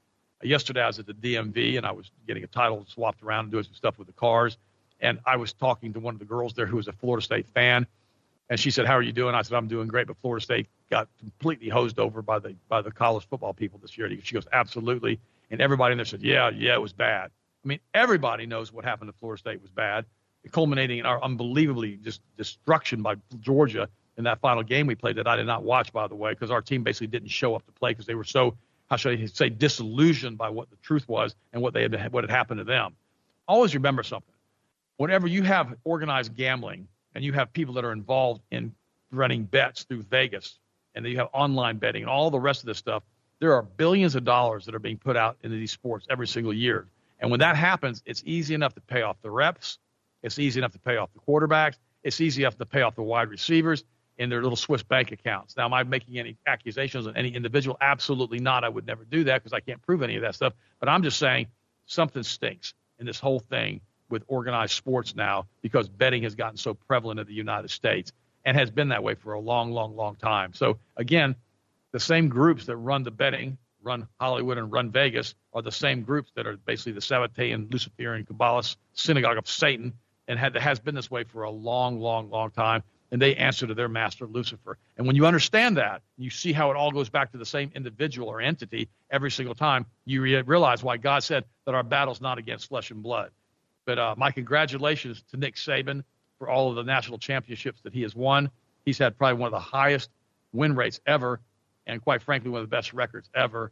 Yesterday, I was at the DMV and I was getting a title swapped around and doing some stuff with the cars. And I was talking to one of the girls there who was a Florida State fan. And she said, How are you doing? I said, I'm doing great, but Florida State got completely hosed over by the by the college football people this year. She goes, Absolutely. And everybody in there said, Yeah, yeah, it was bad. I mean, everybody knows what happened to Florida State was bad culminating in our unbelievably just destruction by Georgia in that final game we played that I did not watch, by the way, because our team basically didn't show up to play because they were so, how should I say, disillusioned by what the truth was and what they had, what had happened to them. Always remember something. Whenever you have organized gambling and you have people that are involved in running bets through Vegas and you have online betting and all the rest of this stuff, there are billions of dollars that are being put out into these sports every single year. And when that happens, it's easy enough to pay off the reps it's easy enough to pay off the quarterbacks. It's easy enough to pay off the wide receivers in their little Swiss bank accounts. Now, am I making any accusations on any individual? Absolutely not. I would never do that because I can't prove any of that stuff. But I'm just saying something stinks in this whole thing with organized sports now because betting has gotten so prevalent in the United States and has been that way for a long, long, long time. So again, the same groups that run the betting, run Hollywood and run Vegas, are the same groups that are basically the Sabbatean, Luciferian, Kabbalist synagogue of Satan and had, has been this way for a long, long, long time. And they answer to their master, Lucifer. And when you understand that, you see how it all goes back to the same individual or entity every single time, you re- realize why God said that our battle's not against flesh and blood. But uh, my congratulations to Nick Saban for all of the national championships that he has won. He's had probably one of the highest win rates ever, and quite frankly, one of the best records ever.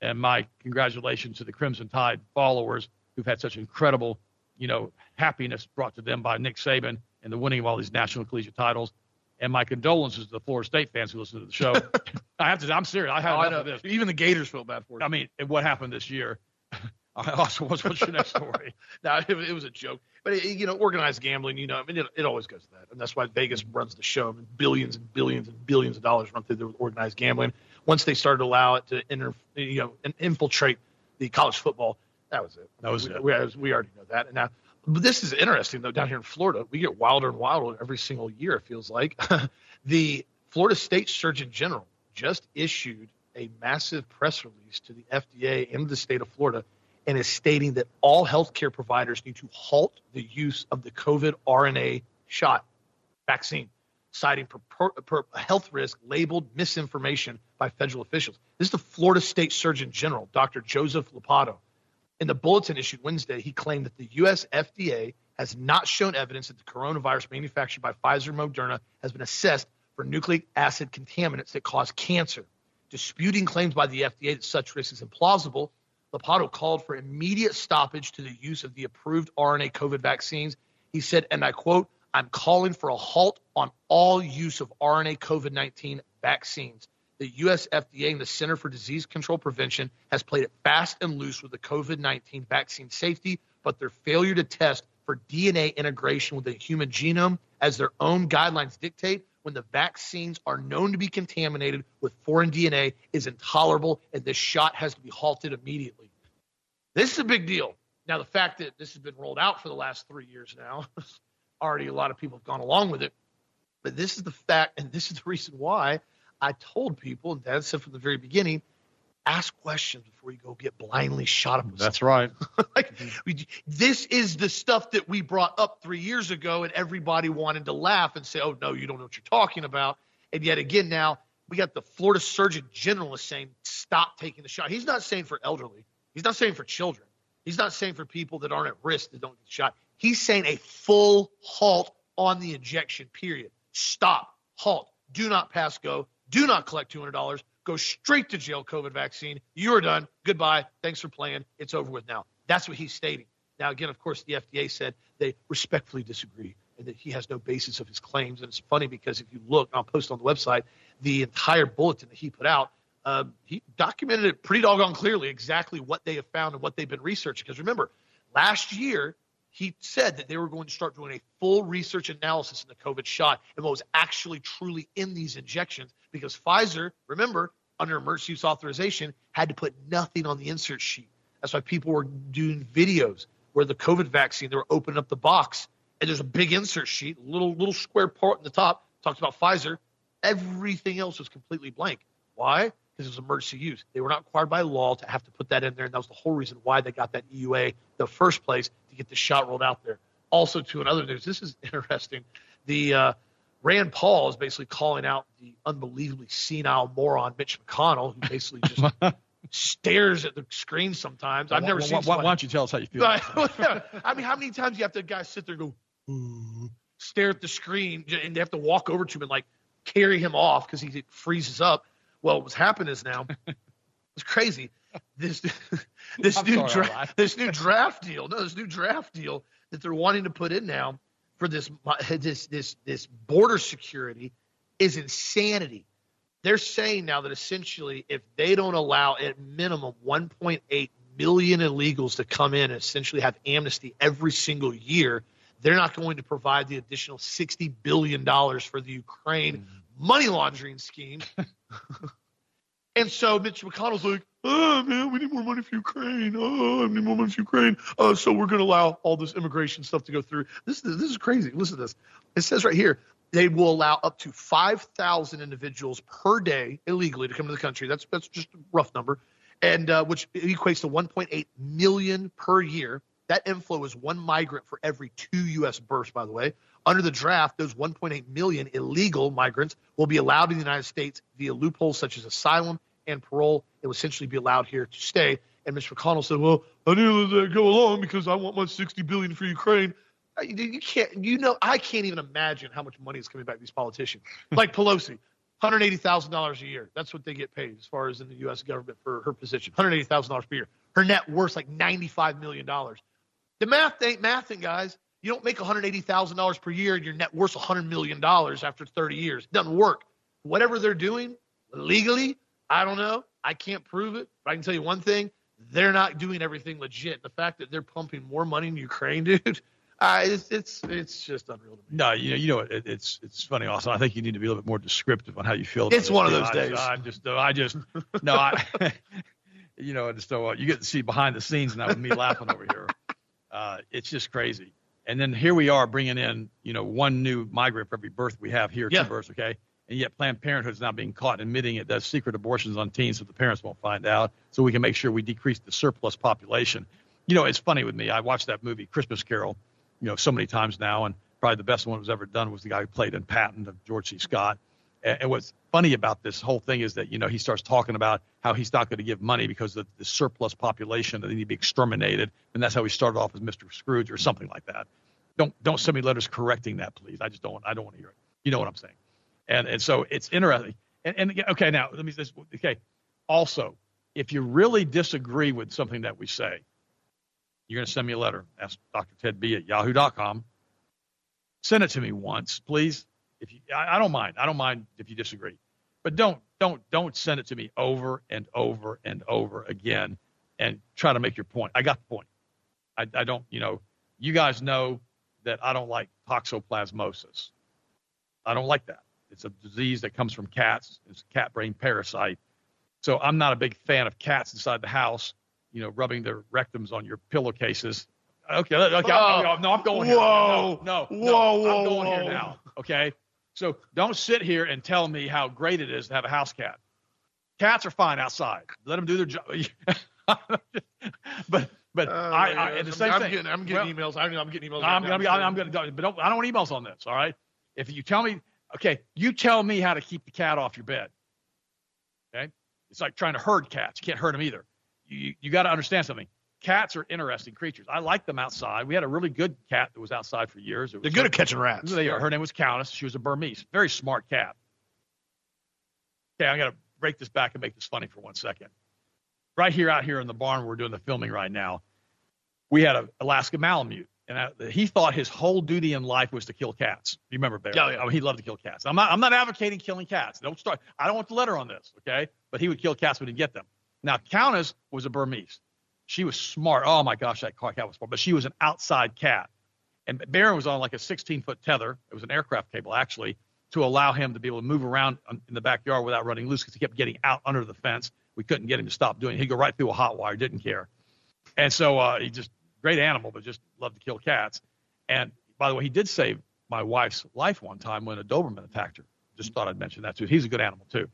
And my congratulations to the Crimson Tide followers who've had such incredible you know, happiness brought to them by Nick Saban and the winning of all these national collegiate titles. And my condolences to the Florida State fans who listen to the show. *laughs* I have to. I'm serious. I have oh, enough of this. Even the Gators feel bad for you. I mean, what happened this year? *laughs* I also what's, what's your next story? *laughs* no, it, it, was a joke. But it, you know, organized gambling. You know, I mean, it, it always goes to that, and that's why Vegas runs the show. I mean, billions and billions and billions of dollars run through the organized gambling. Once they started to allow it to inter, you know, infiltrate the college football, that was it. That was we, it. We, we already know that. And now but this is interesting though. Down here in Florida, we get wilder and wilder every single year. It feels like *laughs* the Florida State Surgeon General just issued a massive press release to the FDA in the state of Florida and is stating that all healthcare providers need to halt the use of the COVID RNA shot vaccine, citing per, per, health risk labeled misinformation by federal officials. This is the Florida State Surgeon General, Dr. Joseph Ladapo. In the bulletin issued Wednesday, he claimed that the U.S. FDA has not shown evidence that the coronavirus manufactured by Pfizer and Moderna has been assessed for nucleic acid contaminants that cause cancer. Disputing claims by the FDA that such risk is implausible, Ladapo called for immediate stoppage to the use of the approved RNA COVID vaccines. He said, and I quote, I'm calling for a halt on all use of RNA COVID 19 vaccines the U.S. FDA and the Center for Disease Control Prevention has played it fast and loose with the COVID 19 vaccine safety, but their failure to test for DNA integration with the human genome, as their own guidelines dictate, when the vaccines are known to be contaminated with foreign DNA, is intolerable, and this shot has to be halted immediately. This is a big deal. Now, the fact that this has been rolled out for the last three years now, *laughs* already a lot of people have gone along with it. But this is the fact, and this is the reason why I told people, and Dad said from the very beginning, ask questions before you go get blindly shot up. That's right. *laughs* like we, this is the stuff that we brought up three years ago, and everybody wanted to laugh and say, "Oh no, you don't know what you're talking about." And yet again, now we got the Florida Surgeon General is saying, "Stop taking the shot." He's not saying for elderly. He's not saying for children. He's not saying for people that aren't at risk that don't get shot. He's saying a full halt on the injection. Period. Stop. Halt. Do not pass go. Do not collect two hundred dollars Go straight to jail, COVID vaccine. You are done. Goodbye. Thanks for playing. It's over with now. That's what he's stating. Now, again, of course, the FDA said they respectfully disagree and that he has no basis of his claims. And it's funny because if you look, I'll post on the website, the entire bulletin that he put out, uh, he documented it pretty doggone clearly exactly what they have found and what they've been researching. Because remember, last year, he said that they were going to start doing a full research analysis in the COVID shot and what was actually truly in these injections because Pfizer, remember, under emergency use authorization, had to put nothing on the insert sheet. That's why people were doing videos where the COVID vaccine, they were opening up the box and there's a big insert sheet, little little square part in the top, talks about Pfizer. Everything else was completely blank. Why? Because it was emergency use. They were not required by law to have to put that in there, and that was the whole reason why they got that EUA the first place to get the shot rolled out there. Also, to another news, this is *laughs* interesting. The uh, Rand Paul is basically calling out the unbelievably senile moron Mitch McConnell, who basically just *laughs* stares at the screen sometimes. I've never why, seen. Why, why, don't you tell us how you feel? *laughs* I mean, how many times do you have to guys sit there and go stare at the screen, and they have to walk over to him and like carry him off because he freezes up. Well, what's happened is now *laughs* it's crazy. This this I'm new sorry, draft this new draft deal, no, this new draft deal that they're wanting to put in now for this this this this border security is insanity. They're saying now that essentially, if they don't allow at minimum 1.8 million illegals to come in and essentially have amnesty every single year, they're not going to provide the additional 60 billion dollars for the Ukraine mm-hmm. money laundering scheme. *laughs* and so Mitch McConnell's like, "Oh man, we need more money for Ukraine. Oh, I need more money for Ukraine. Uh, so we're going to allow all this immigration stuff to go through. This is this is crazy. Listen to this. It says right here they will allow up to 5,000 individuals per day illegally to come to the country. That's that's just a rough number, and uh, which equates to 1.8 million per year. That inflow is one migrant for every two U.S. births, by the way. Under the draft, those 1.8 million illegal migrants will be allowed in the United States via loopholes such as asylum and parole. It will essentially be allowed here to stay. And Mr. McConnell said, "Well, I need to go along because I want my 60 billion for Ukraine." Uh, You can't, you know, I can't even imagine how much money is coming back to these politicians. *laughs* Like Pelosi, $180,000 a year. That's what they get paid as far as in the U.S. government for her position. $180,000 per year. Her net worth like $95 million. The math ain't mathing, guys. You don't make $180,000 per year and your net worth $100 million after 30 years. It doesn't work. Whatever they're doing legally, I don't know. I can't prove it. But I can tell you one thing they're not doing everything legit. The fact that they're pumping more money in Ukraine, *laughs* dude, uh, it's, it's, it's just unreal to me. No, you know, you know, it, it's it's funny. Also, I think you need to be a little bit more descriptive on how you feel. About It's one of those I- days. I, just, I just, no, I, *laughs* you know, just so uh, you get to see behind the scenes now with me laughing over here. Uh, it's just crazy. And then here we are bringing in, you know, one new migrant for every birth we have here, Yeah. two births, okay? And yet Planned Parenthood is now being caught admitting it does secret abortions on teens so the parents won't find out, so we can make sure we decrease the surplus population. You know, it's funny with me. I watched that movie Christmas Carol, you know, so many times now, and probably the best one that was ever done was the guy who played in Patton of George C. Scott. And, what's funny about this whole thing is that you know he starts talking about how he's not going to give money because of the surplus population that they need to be exterminated, and that's how he started off as Mr. Scrooge or something like that. Don't don't send me letters correcting that, please. I just don't I don't want to hear it. You know what I'm saying? And and so it's interesting. And, and okay, now let me just okay. Also, if you really disagree with something that we say, you're going to send me a letter. Ask Dr. Ted B at yahoo.com. Send it to me once, please. If you, I, I don't mind. I don't mind if you disagree, but don't don't don't send it to me over and over and over again and try to make your point. I got the point. I, I don't. You know, you guys know that I don't like toxoplasmosis. I don't like that. It's a disease that comes from cats. It's a cat brain parasite. So I'm not a big fan of cats inside the house, you know, rubbing their rectums on your pillowcases. Okay, okay, Oh, I'm- no, I'm going here. whoa, no, no, whoa, no, whoa, I'm going whoa. here now. Okay, so don't sit here and tell me how great it is to have a house cat. Cats are fine outside. Let them do their job. *laughs* but but Oh, I, I and the same I'm thing. Getting, I'm getting emails. I, I'm getting emails. I'm right be. now. I'm gonna. But don't, I don't want emails on this. All right. If you tell me, okay, you tell me how to keep the cat off your bed. Okay. It's like trying to herd cats. You can't herd them either. You you got to understand something. Cats are interesting creatures. I like them outside. We had a really good cat that was outside for years. It was They're good at catching rats. they are. Her name was Countess. She was a Burmese. Very smart cat. Okay, I'm gonna break this back and make this funny for one second. Right here, out here in the barn, where we're doing the filming right now. We had an Alaska Malamute, and I, he thought his whole duty in life was to kill cats. You remember Bear? Yeah, yeah. I mean, he loved to kill cats. I'm not. I'm not advocating killing cats. Don't start. I don't want the letter on this, okay? But he would kill cats when he get them. Now, Countess was a Burmese. She was smart. Oh my gosh, that cat was smart. But she was an outside cat. And Baron was on like a 16 foot tether. It was an aircraft cable actually to allow him to be able to move around in the backyard without running loose because he kept getting out under the fence. We couldn't get him to stop doing it. He'd go right through a hot wire, didn't care. And so uh, he just great animal, but just loved to kill cats. And by the way, he did save my wife's life one time when a Doberman attacked her. Just thought I'd mention that too. He's a good animal too.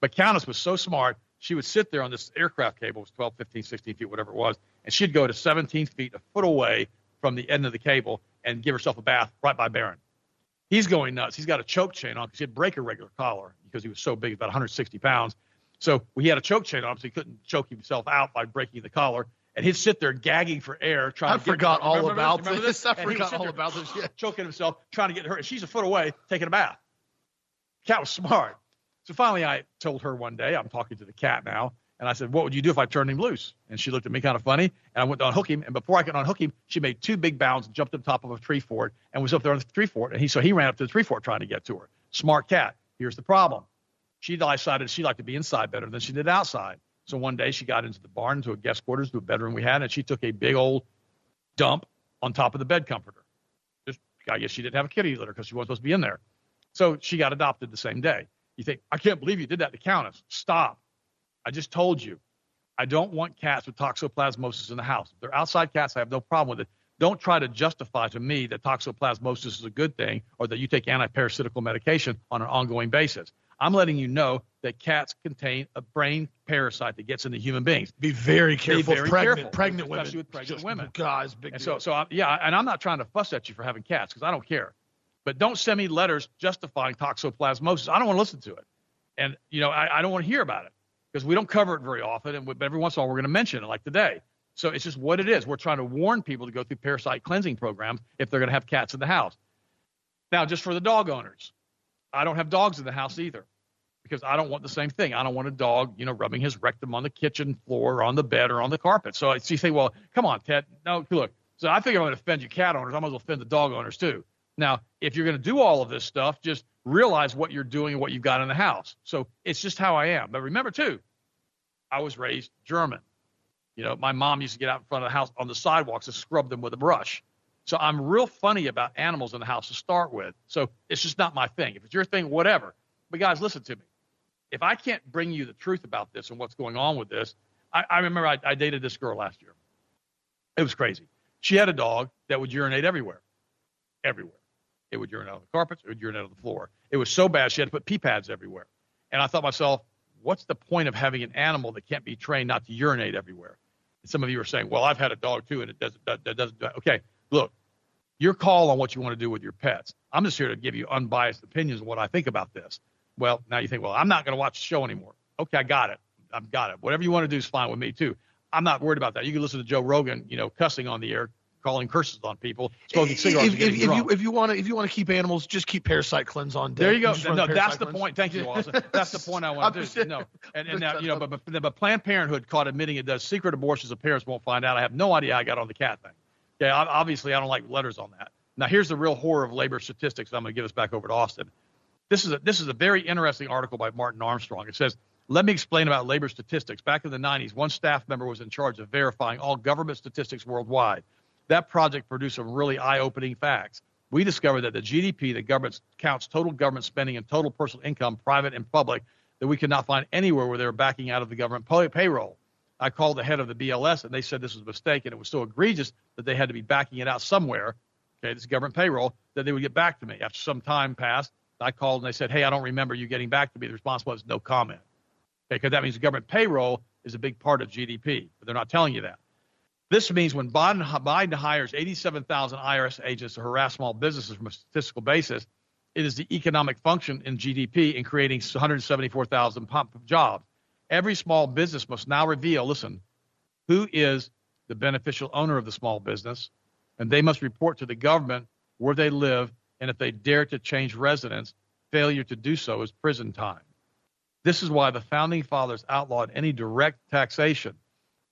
But Countess was so smart, she would sit there on this aircraft cable, it was 12, 15, 16 feet, whatever it was, and she'd go to 17 feet, a foot away from the end of the cable, and give herself a bath right by Baron. He's going nuts. He's got a choke chain on because he'd break a regular collar because he was so big, about 160 pounds. So he had a choke chain on, so he couldn't choke himself out by breaking the collar. And he'd sit there gagging for air, trying I to forgot all remember about Remember this. I And he would forgot all about this. Yeah. *laughs* choking himself, trying to get her. And she's a foot away, taking a bath. Cat was smart. So finally, I told her one day, I'm talking to the cat now, and I said, "What would you do if I turned him loose?" And she looked at me kind of funny, and I went to unhook him. And before I could unhook him, she made two big bounds and jumped up top of a tree fort and was up there on the tree fort. And he so he ran up to the tree fort trying to get to her. Smart cat. Here's the problem. She decided she liked to be inside better than she did outside. So one day she got into the barn, to a guest quarters, to a bedroom we had, and she took a big old dump on top of the bed comforter. Just, I guess she didn't have a kitty litter because she wasn't supposed to be in there. So she got adopted the same day. You think, I can't believe you did that to Countess. Stop. I just told you. I don't want cats with toxoplasmosis in the house. If they're outside cats, I have no problem with it. Don't try to justify to me that toxoplasmosis is a good thing or that you take antiparasitical medication on an ongoing basis. I'm letting you know that cats contain a brain parasite that gets into human beings. Be very careful. Be very pregnant, careful, pregnant especially women. with pregnant Just, women. Guys, big And deal. so, so I, yeah, and I'm not trying to fuss at you for having cats because I don't care. But don't send me letters justifying toxoplasmosis. I don't want to listen to it, and you know I, I don't want to hear about it because we don't cover it very often, and we, but every once in a while we're going to mention it, like today. So it's just what it is. We're trying to warn people to go through parasite cleansing programs if they're going to have cats in the house. Now, just for the dog owners, I don't have dogs in the house either because I don't want the same thing. I don't want a dog, you know, rubbing his rectum on the kitchen floor or on the bed or on the carpet. So, so you say, well, come on, Ted. No, look. So I figure I'm going to offend you cat owners. I might as well offend the dog owners too. Now, if you're going to do all of this stuff, just realize what you're doing and what you've got in the house. So it's just how I am. But remember too, I was raised German. You know, my mom used to get out in front of the house on the sidewalks and scrub them with a brush. So I'm real funny about animals in the house to start with. So it's just not my thing. If it's your thing, whatever. But guys, listen to me. If I can't bring you the truth about this and what's going on with this, I, I remember I, I dated this girl last year. It was crazy. She had a dog that would urinate everywhere, everywhere. It would urinate on the carpets. It would urinate on the floor. It was so bad she had to put pee pads everywhere. And I thought to myself, what's the point of having an animal that can't be trained not to urinate everywhere? And some of you are saying, well, I've had a dog too, and it doesn't. That, that doesn't. Okay, look, your call on what you want to do with your pets. I'm just here to give you unbiased opinions of what I think about this. Well, now you think, well, I'm not going to watch the show anymore. Okay, I got it. I've got it. Whatever you want to do is fine with me too. I'm not worried about that. You can listen to Joe Rogan, you know, cussing on the air, calling curses on people, smoking cigarettes, if, if, if you if you want to if you want to keep animals, just keep parasite cleanse on. Deck. There you go. No, that's the cleanse. point. Thank you, Austin. *laughs* That's the point I want to do. No, and, and *laughs* now you know, but, but but Planned Parenthood caught admitting it does secret abortions. The parents won't find out. I have no idea how I got on the cat thing. I, obviously I don't like letters on that. Now here's the real horror of labor statistics. I'm going to give us back over to Austin. This is a this is a very interesting article by Martin Armstrong. It says, "Let me explain about labor statistics. Back in the 90s, one staff member was in charge of verifying all government statistics worldwide. That project produced some really eye-opening facts. We discovered that the GDP, the government counts total government spending and total personal income, private and public, that we could not find anywhere where they were backing out of the government pay- payroll. I called the head of the BLS, and they said this was a mistake, and it was so egregious that they had to be backing it out somewhere. Okay, this is government payroll that they would get back to me after some time passed. I called and they said, "Hey, I don't remember you getting back to me." The response was no comment. Okay, because that means government payroll is a big part of GDP, but they're not telling you that. This means when Biden, Biden hires 87,000 IRS agents to harass small businesses from a statistical basis, it is the economic function in GDP in creating 174,000 jobs. Every small business must now reveal, listen, who is the beneficial owner of the small business, and they must report to the government where they live, and if they dare to change residence, failure to do so is prison time. This is why the founding fathers outlawed any direct taxation.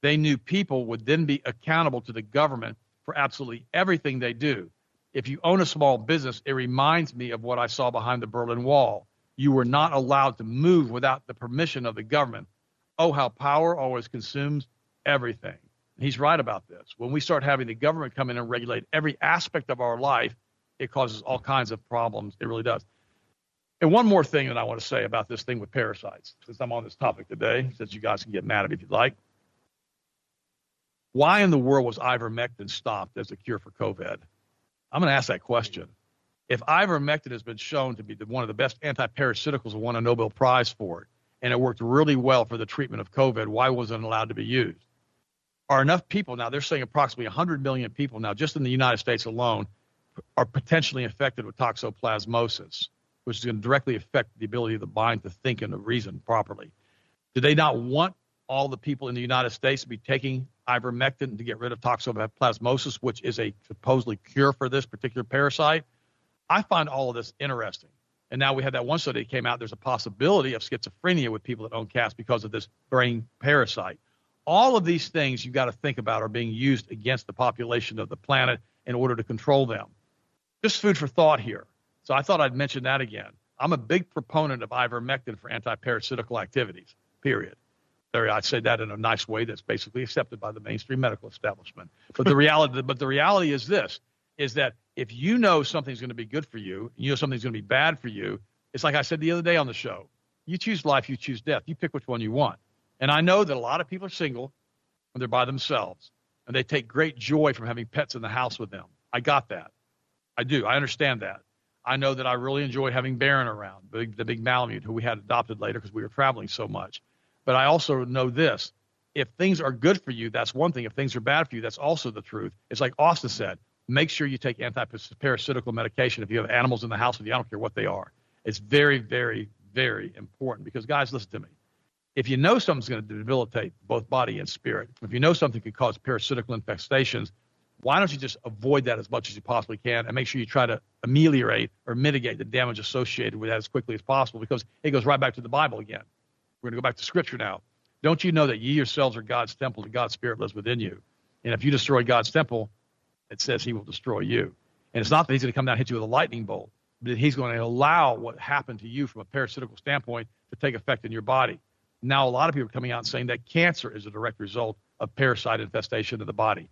They knew people would then be accountable to the government for absolutely everything they do. If you own a small business, it reminds me of what I saw behind the Berlin Wall. You were not allowed to move without the permission of the government. Oh, how power always consumes everything. He's right about this. When we start having the government come in and regulate every aspect of our life, it causes all kinds of problems. It really does. And one more thing that I want to say about this thing with parasites, since I'm on this topic today, since you guys can get mad at me if you'd like. Why in the world was ivermectin stopped as a cure for COVID? I'm going to ask that question. If ivermectin has been shown to be the, one of the best antiparasiticals and won a Nobel Prize for it, and it worked really well for the treatment of COVID, why wasn't it allowed to be used? Are enough people now, they're saying approximately 100 million people now, just in the United States alone, are potentially infected with toxoplasmosis, which is going to directly affect the ability of the mind to think and to reason properly. Do they not want all the people in the United States to be taking ivermectin to get rid of toxoplasmosis, which is a supposedly cure for this particular parasite. I find all of this interesting. And now we have that one study that came out. There's a possibility of schizophrenia with people that own cats because of this brain parasite. All of these things you've got to think about are being used against the population of the planet in order to control them. Just food for thought here. So I thought I'd mention that again. I'm a big proponent of ivermectin for antiparasitical activities, period. There, I say that in a nice way that's basically accepted by the mainstream medical establishment. But the *laughs* reality, but the reality is this: is that if you know something's going to be good for you, you know something's going to be bad for you. It's like I said the other day on the show. You choose life, you choose death. You pick which one you want. And I know that a lot of people are single when they're by themselves, and they take great joy from having pets in the house with them. I got that. I do. I understand that. I know that I really enjoy having Baron around, the the big Malamute, who we had adopted later because we were traveling so much. But I also know this if things are good for you, that's one thing. If things are bad for you, that's also the truth. It's like Austin said make sure you take anti-parasitical medication if you have animals in the house with you. I don't care what they are. It's very, very, very important because, guys, listen to me. If you know something's going to debilitate both body and spirit, if you know something could cause parasitical infestations, why don't you just avoid that as much as you possibly can and make sure you try to ameliorate or mitigate the damage associated with that as quickly as possible because it goes right back to the Bible again. We're going to go back to Scripture now. Don't you know that ye yourselves are God's temple and God's Spirit lives within you? And if you destroy God's temple, it says He will destroy you. And it's not that He's going to come down and hit you with a lightning bolt, but He's going to allow what happened to you from a parasitical standpoint to take effect in your body. Now, a lot of people are coming out and saying that cancer is a direct result of parasite infestation of the body.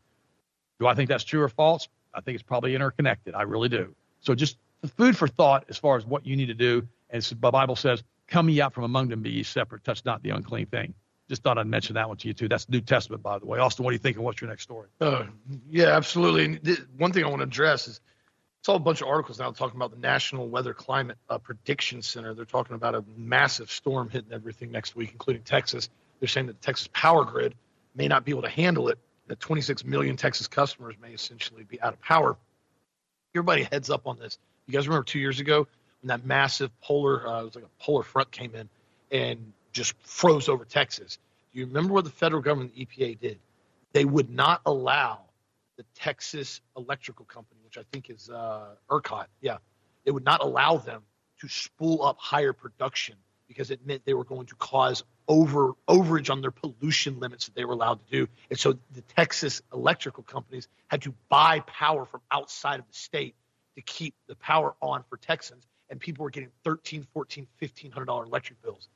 Do I think that's true or false? I think it's probably interconnected. I really do. So just food for thought as far as what you need to do. And the Bible says Come ye out from among them, be ye separate, touch not the unclean thing. Just thought I'd mention that one to you too. That's New Testament, by the way. Austin, what do you think? And what's your next story? Uh, yeah, absolutely. And th- one thing I want to address is it's all a bunch of articles now talking about the National Weather Climate uh, Prediction Center. They're talking about a massive storm hitting everything next week, including Texas. They're saying that the Texas power grid may not be able to handle it. That 26 million Texas customers may essentially be out of power. Everybody heads up on this. You guys remember two years ago when that massive polar, uh, it was like a polar front came in and just froze over Texas. Do you remember what the federal government, the EPA, did? They would not allow the Texas Electrical Company, which I think is uh, ERCOT, yeah, they would not allow them to spool up higher production because it meant they were going to cause over overage on their pollution limits that they were allowed to do. And so the Texas electrical companies had to buy power from outside of the state to keep the power on for Texans and people were getting 13 14 1500 dollar electric bills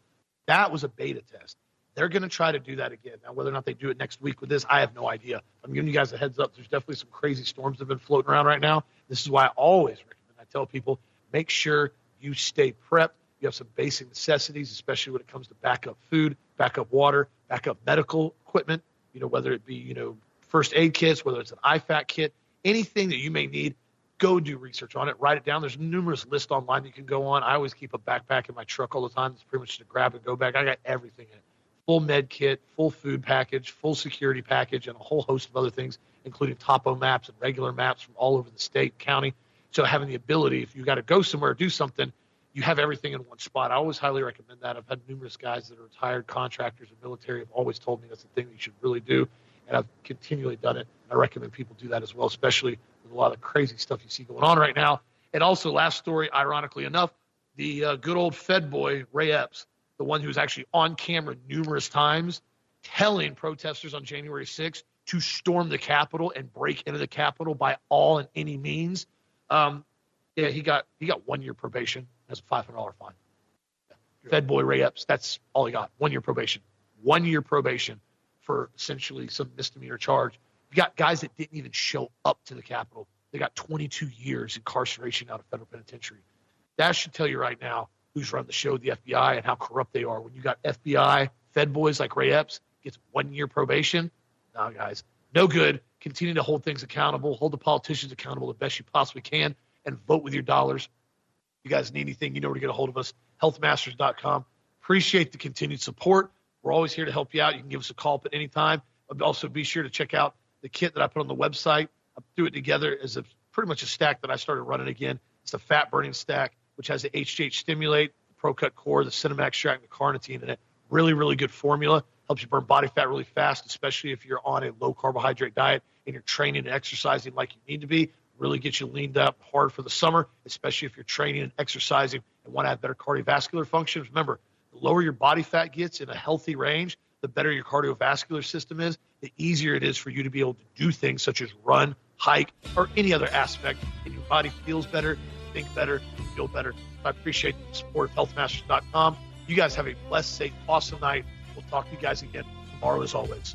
that was a beta test. They're going to try to do that again. Now whether or not they do it next week with this i have no idea. I'm giving you guys a heads up. There's definitely some crazy storms that have been floating around right now. This is why i always recommend i tell people make sure you stay prepped. You have some basic necessities especially when it comes to backup food backup water backup medical equipment you know whether it be you know first aid kits whether it's an IFAK kit anything that you may need go do research on it, write it down. There's numerous lists online you can go on. I always keep a backpack in my truck all the time. It's pretty much just a grab and go bag. I got everything in it full med kit, full food package, full security package, and a whole host of other things, including topo maps and regular maps from all over the state, county. So having the ability, if you got to go somewhere or do something, you have everything in one spot. I always highly recommend that. I've had numerous guys that are retired contractors and military have always told me that's the thing that you should really do, and I've continually done it. I recommend people do that as well, especially with a lot of crazy stuff you see going on right now. And also, last story, ironically enough, the uh, good old Fed boy Ray Epps the one who was actually on camera numerous times telling protesters on January 6th to storm the Capitol and break into the Capitol by all and any means. Um, yeah, he got he got one year probation as a five hundred dollar fine. Yeah. Fed boy Ray Epps, that's all he got. One year probation. One year probation for essentially some misdemeanor charge. You got guys that didn't even show up to the Capitol. They got 22 years incarceration out of federal penitentiary. That should tell you right now who's run the show, the FBI, and how corrupt they are. When you got FBI, Fed boys like Ray Epps gets one year probation, no, guys, no good. Continue to hold things accountable, hold the politicians accountable the best you possibly can, and vote with your dollars. If you guys need anything, you know where to get a hold of us, healthmasters.com. Appreciate the continued support. We're always here to help you out. You can give us a call at any time. Also, be sure to check out the kit that I put on the website. I threw it together as a pretty much a stack that I started running again. It's a fat burning stack which has the HGH Stimulate, the ProCut Core, the Cinemax Extract, the Carnitine in it. Really, really good formula. Helps you burn body fat really fast, especially if you're on a low carbohydrate diet and you're training and exercising like you need to be. Really gets you leaned up hard for the summer, especially if you're training and exercising and want to have better cardiovascular function. Remember, the lower your body fat gets in a healthy range, the better your cardiovascular system is, the easier it is for you to be able to do things such as run, hike, or any other aspect, and your body feels better think better, feel better. I appreciate the support of healthmasters.com. You guys have a blessed, safe, awesome night. We'll talk to you guys again tomorrow as always.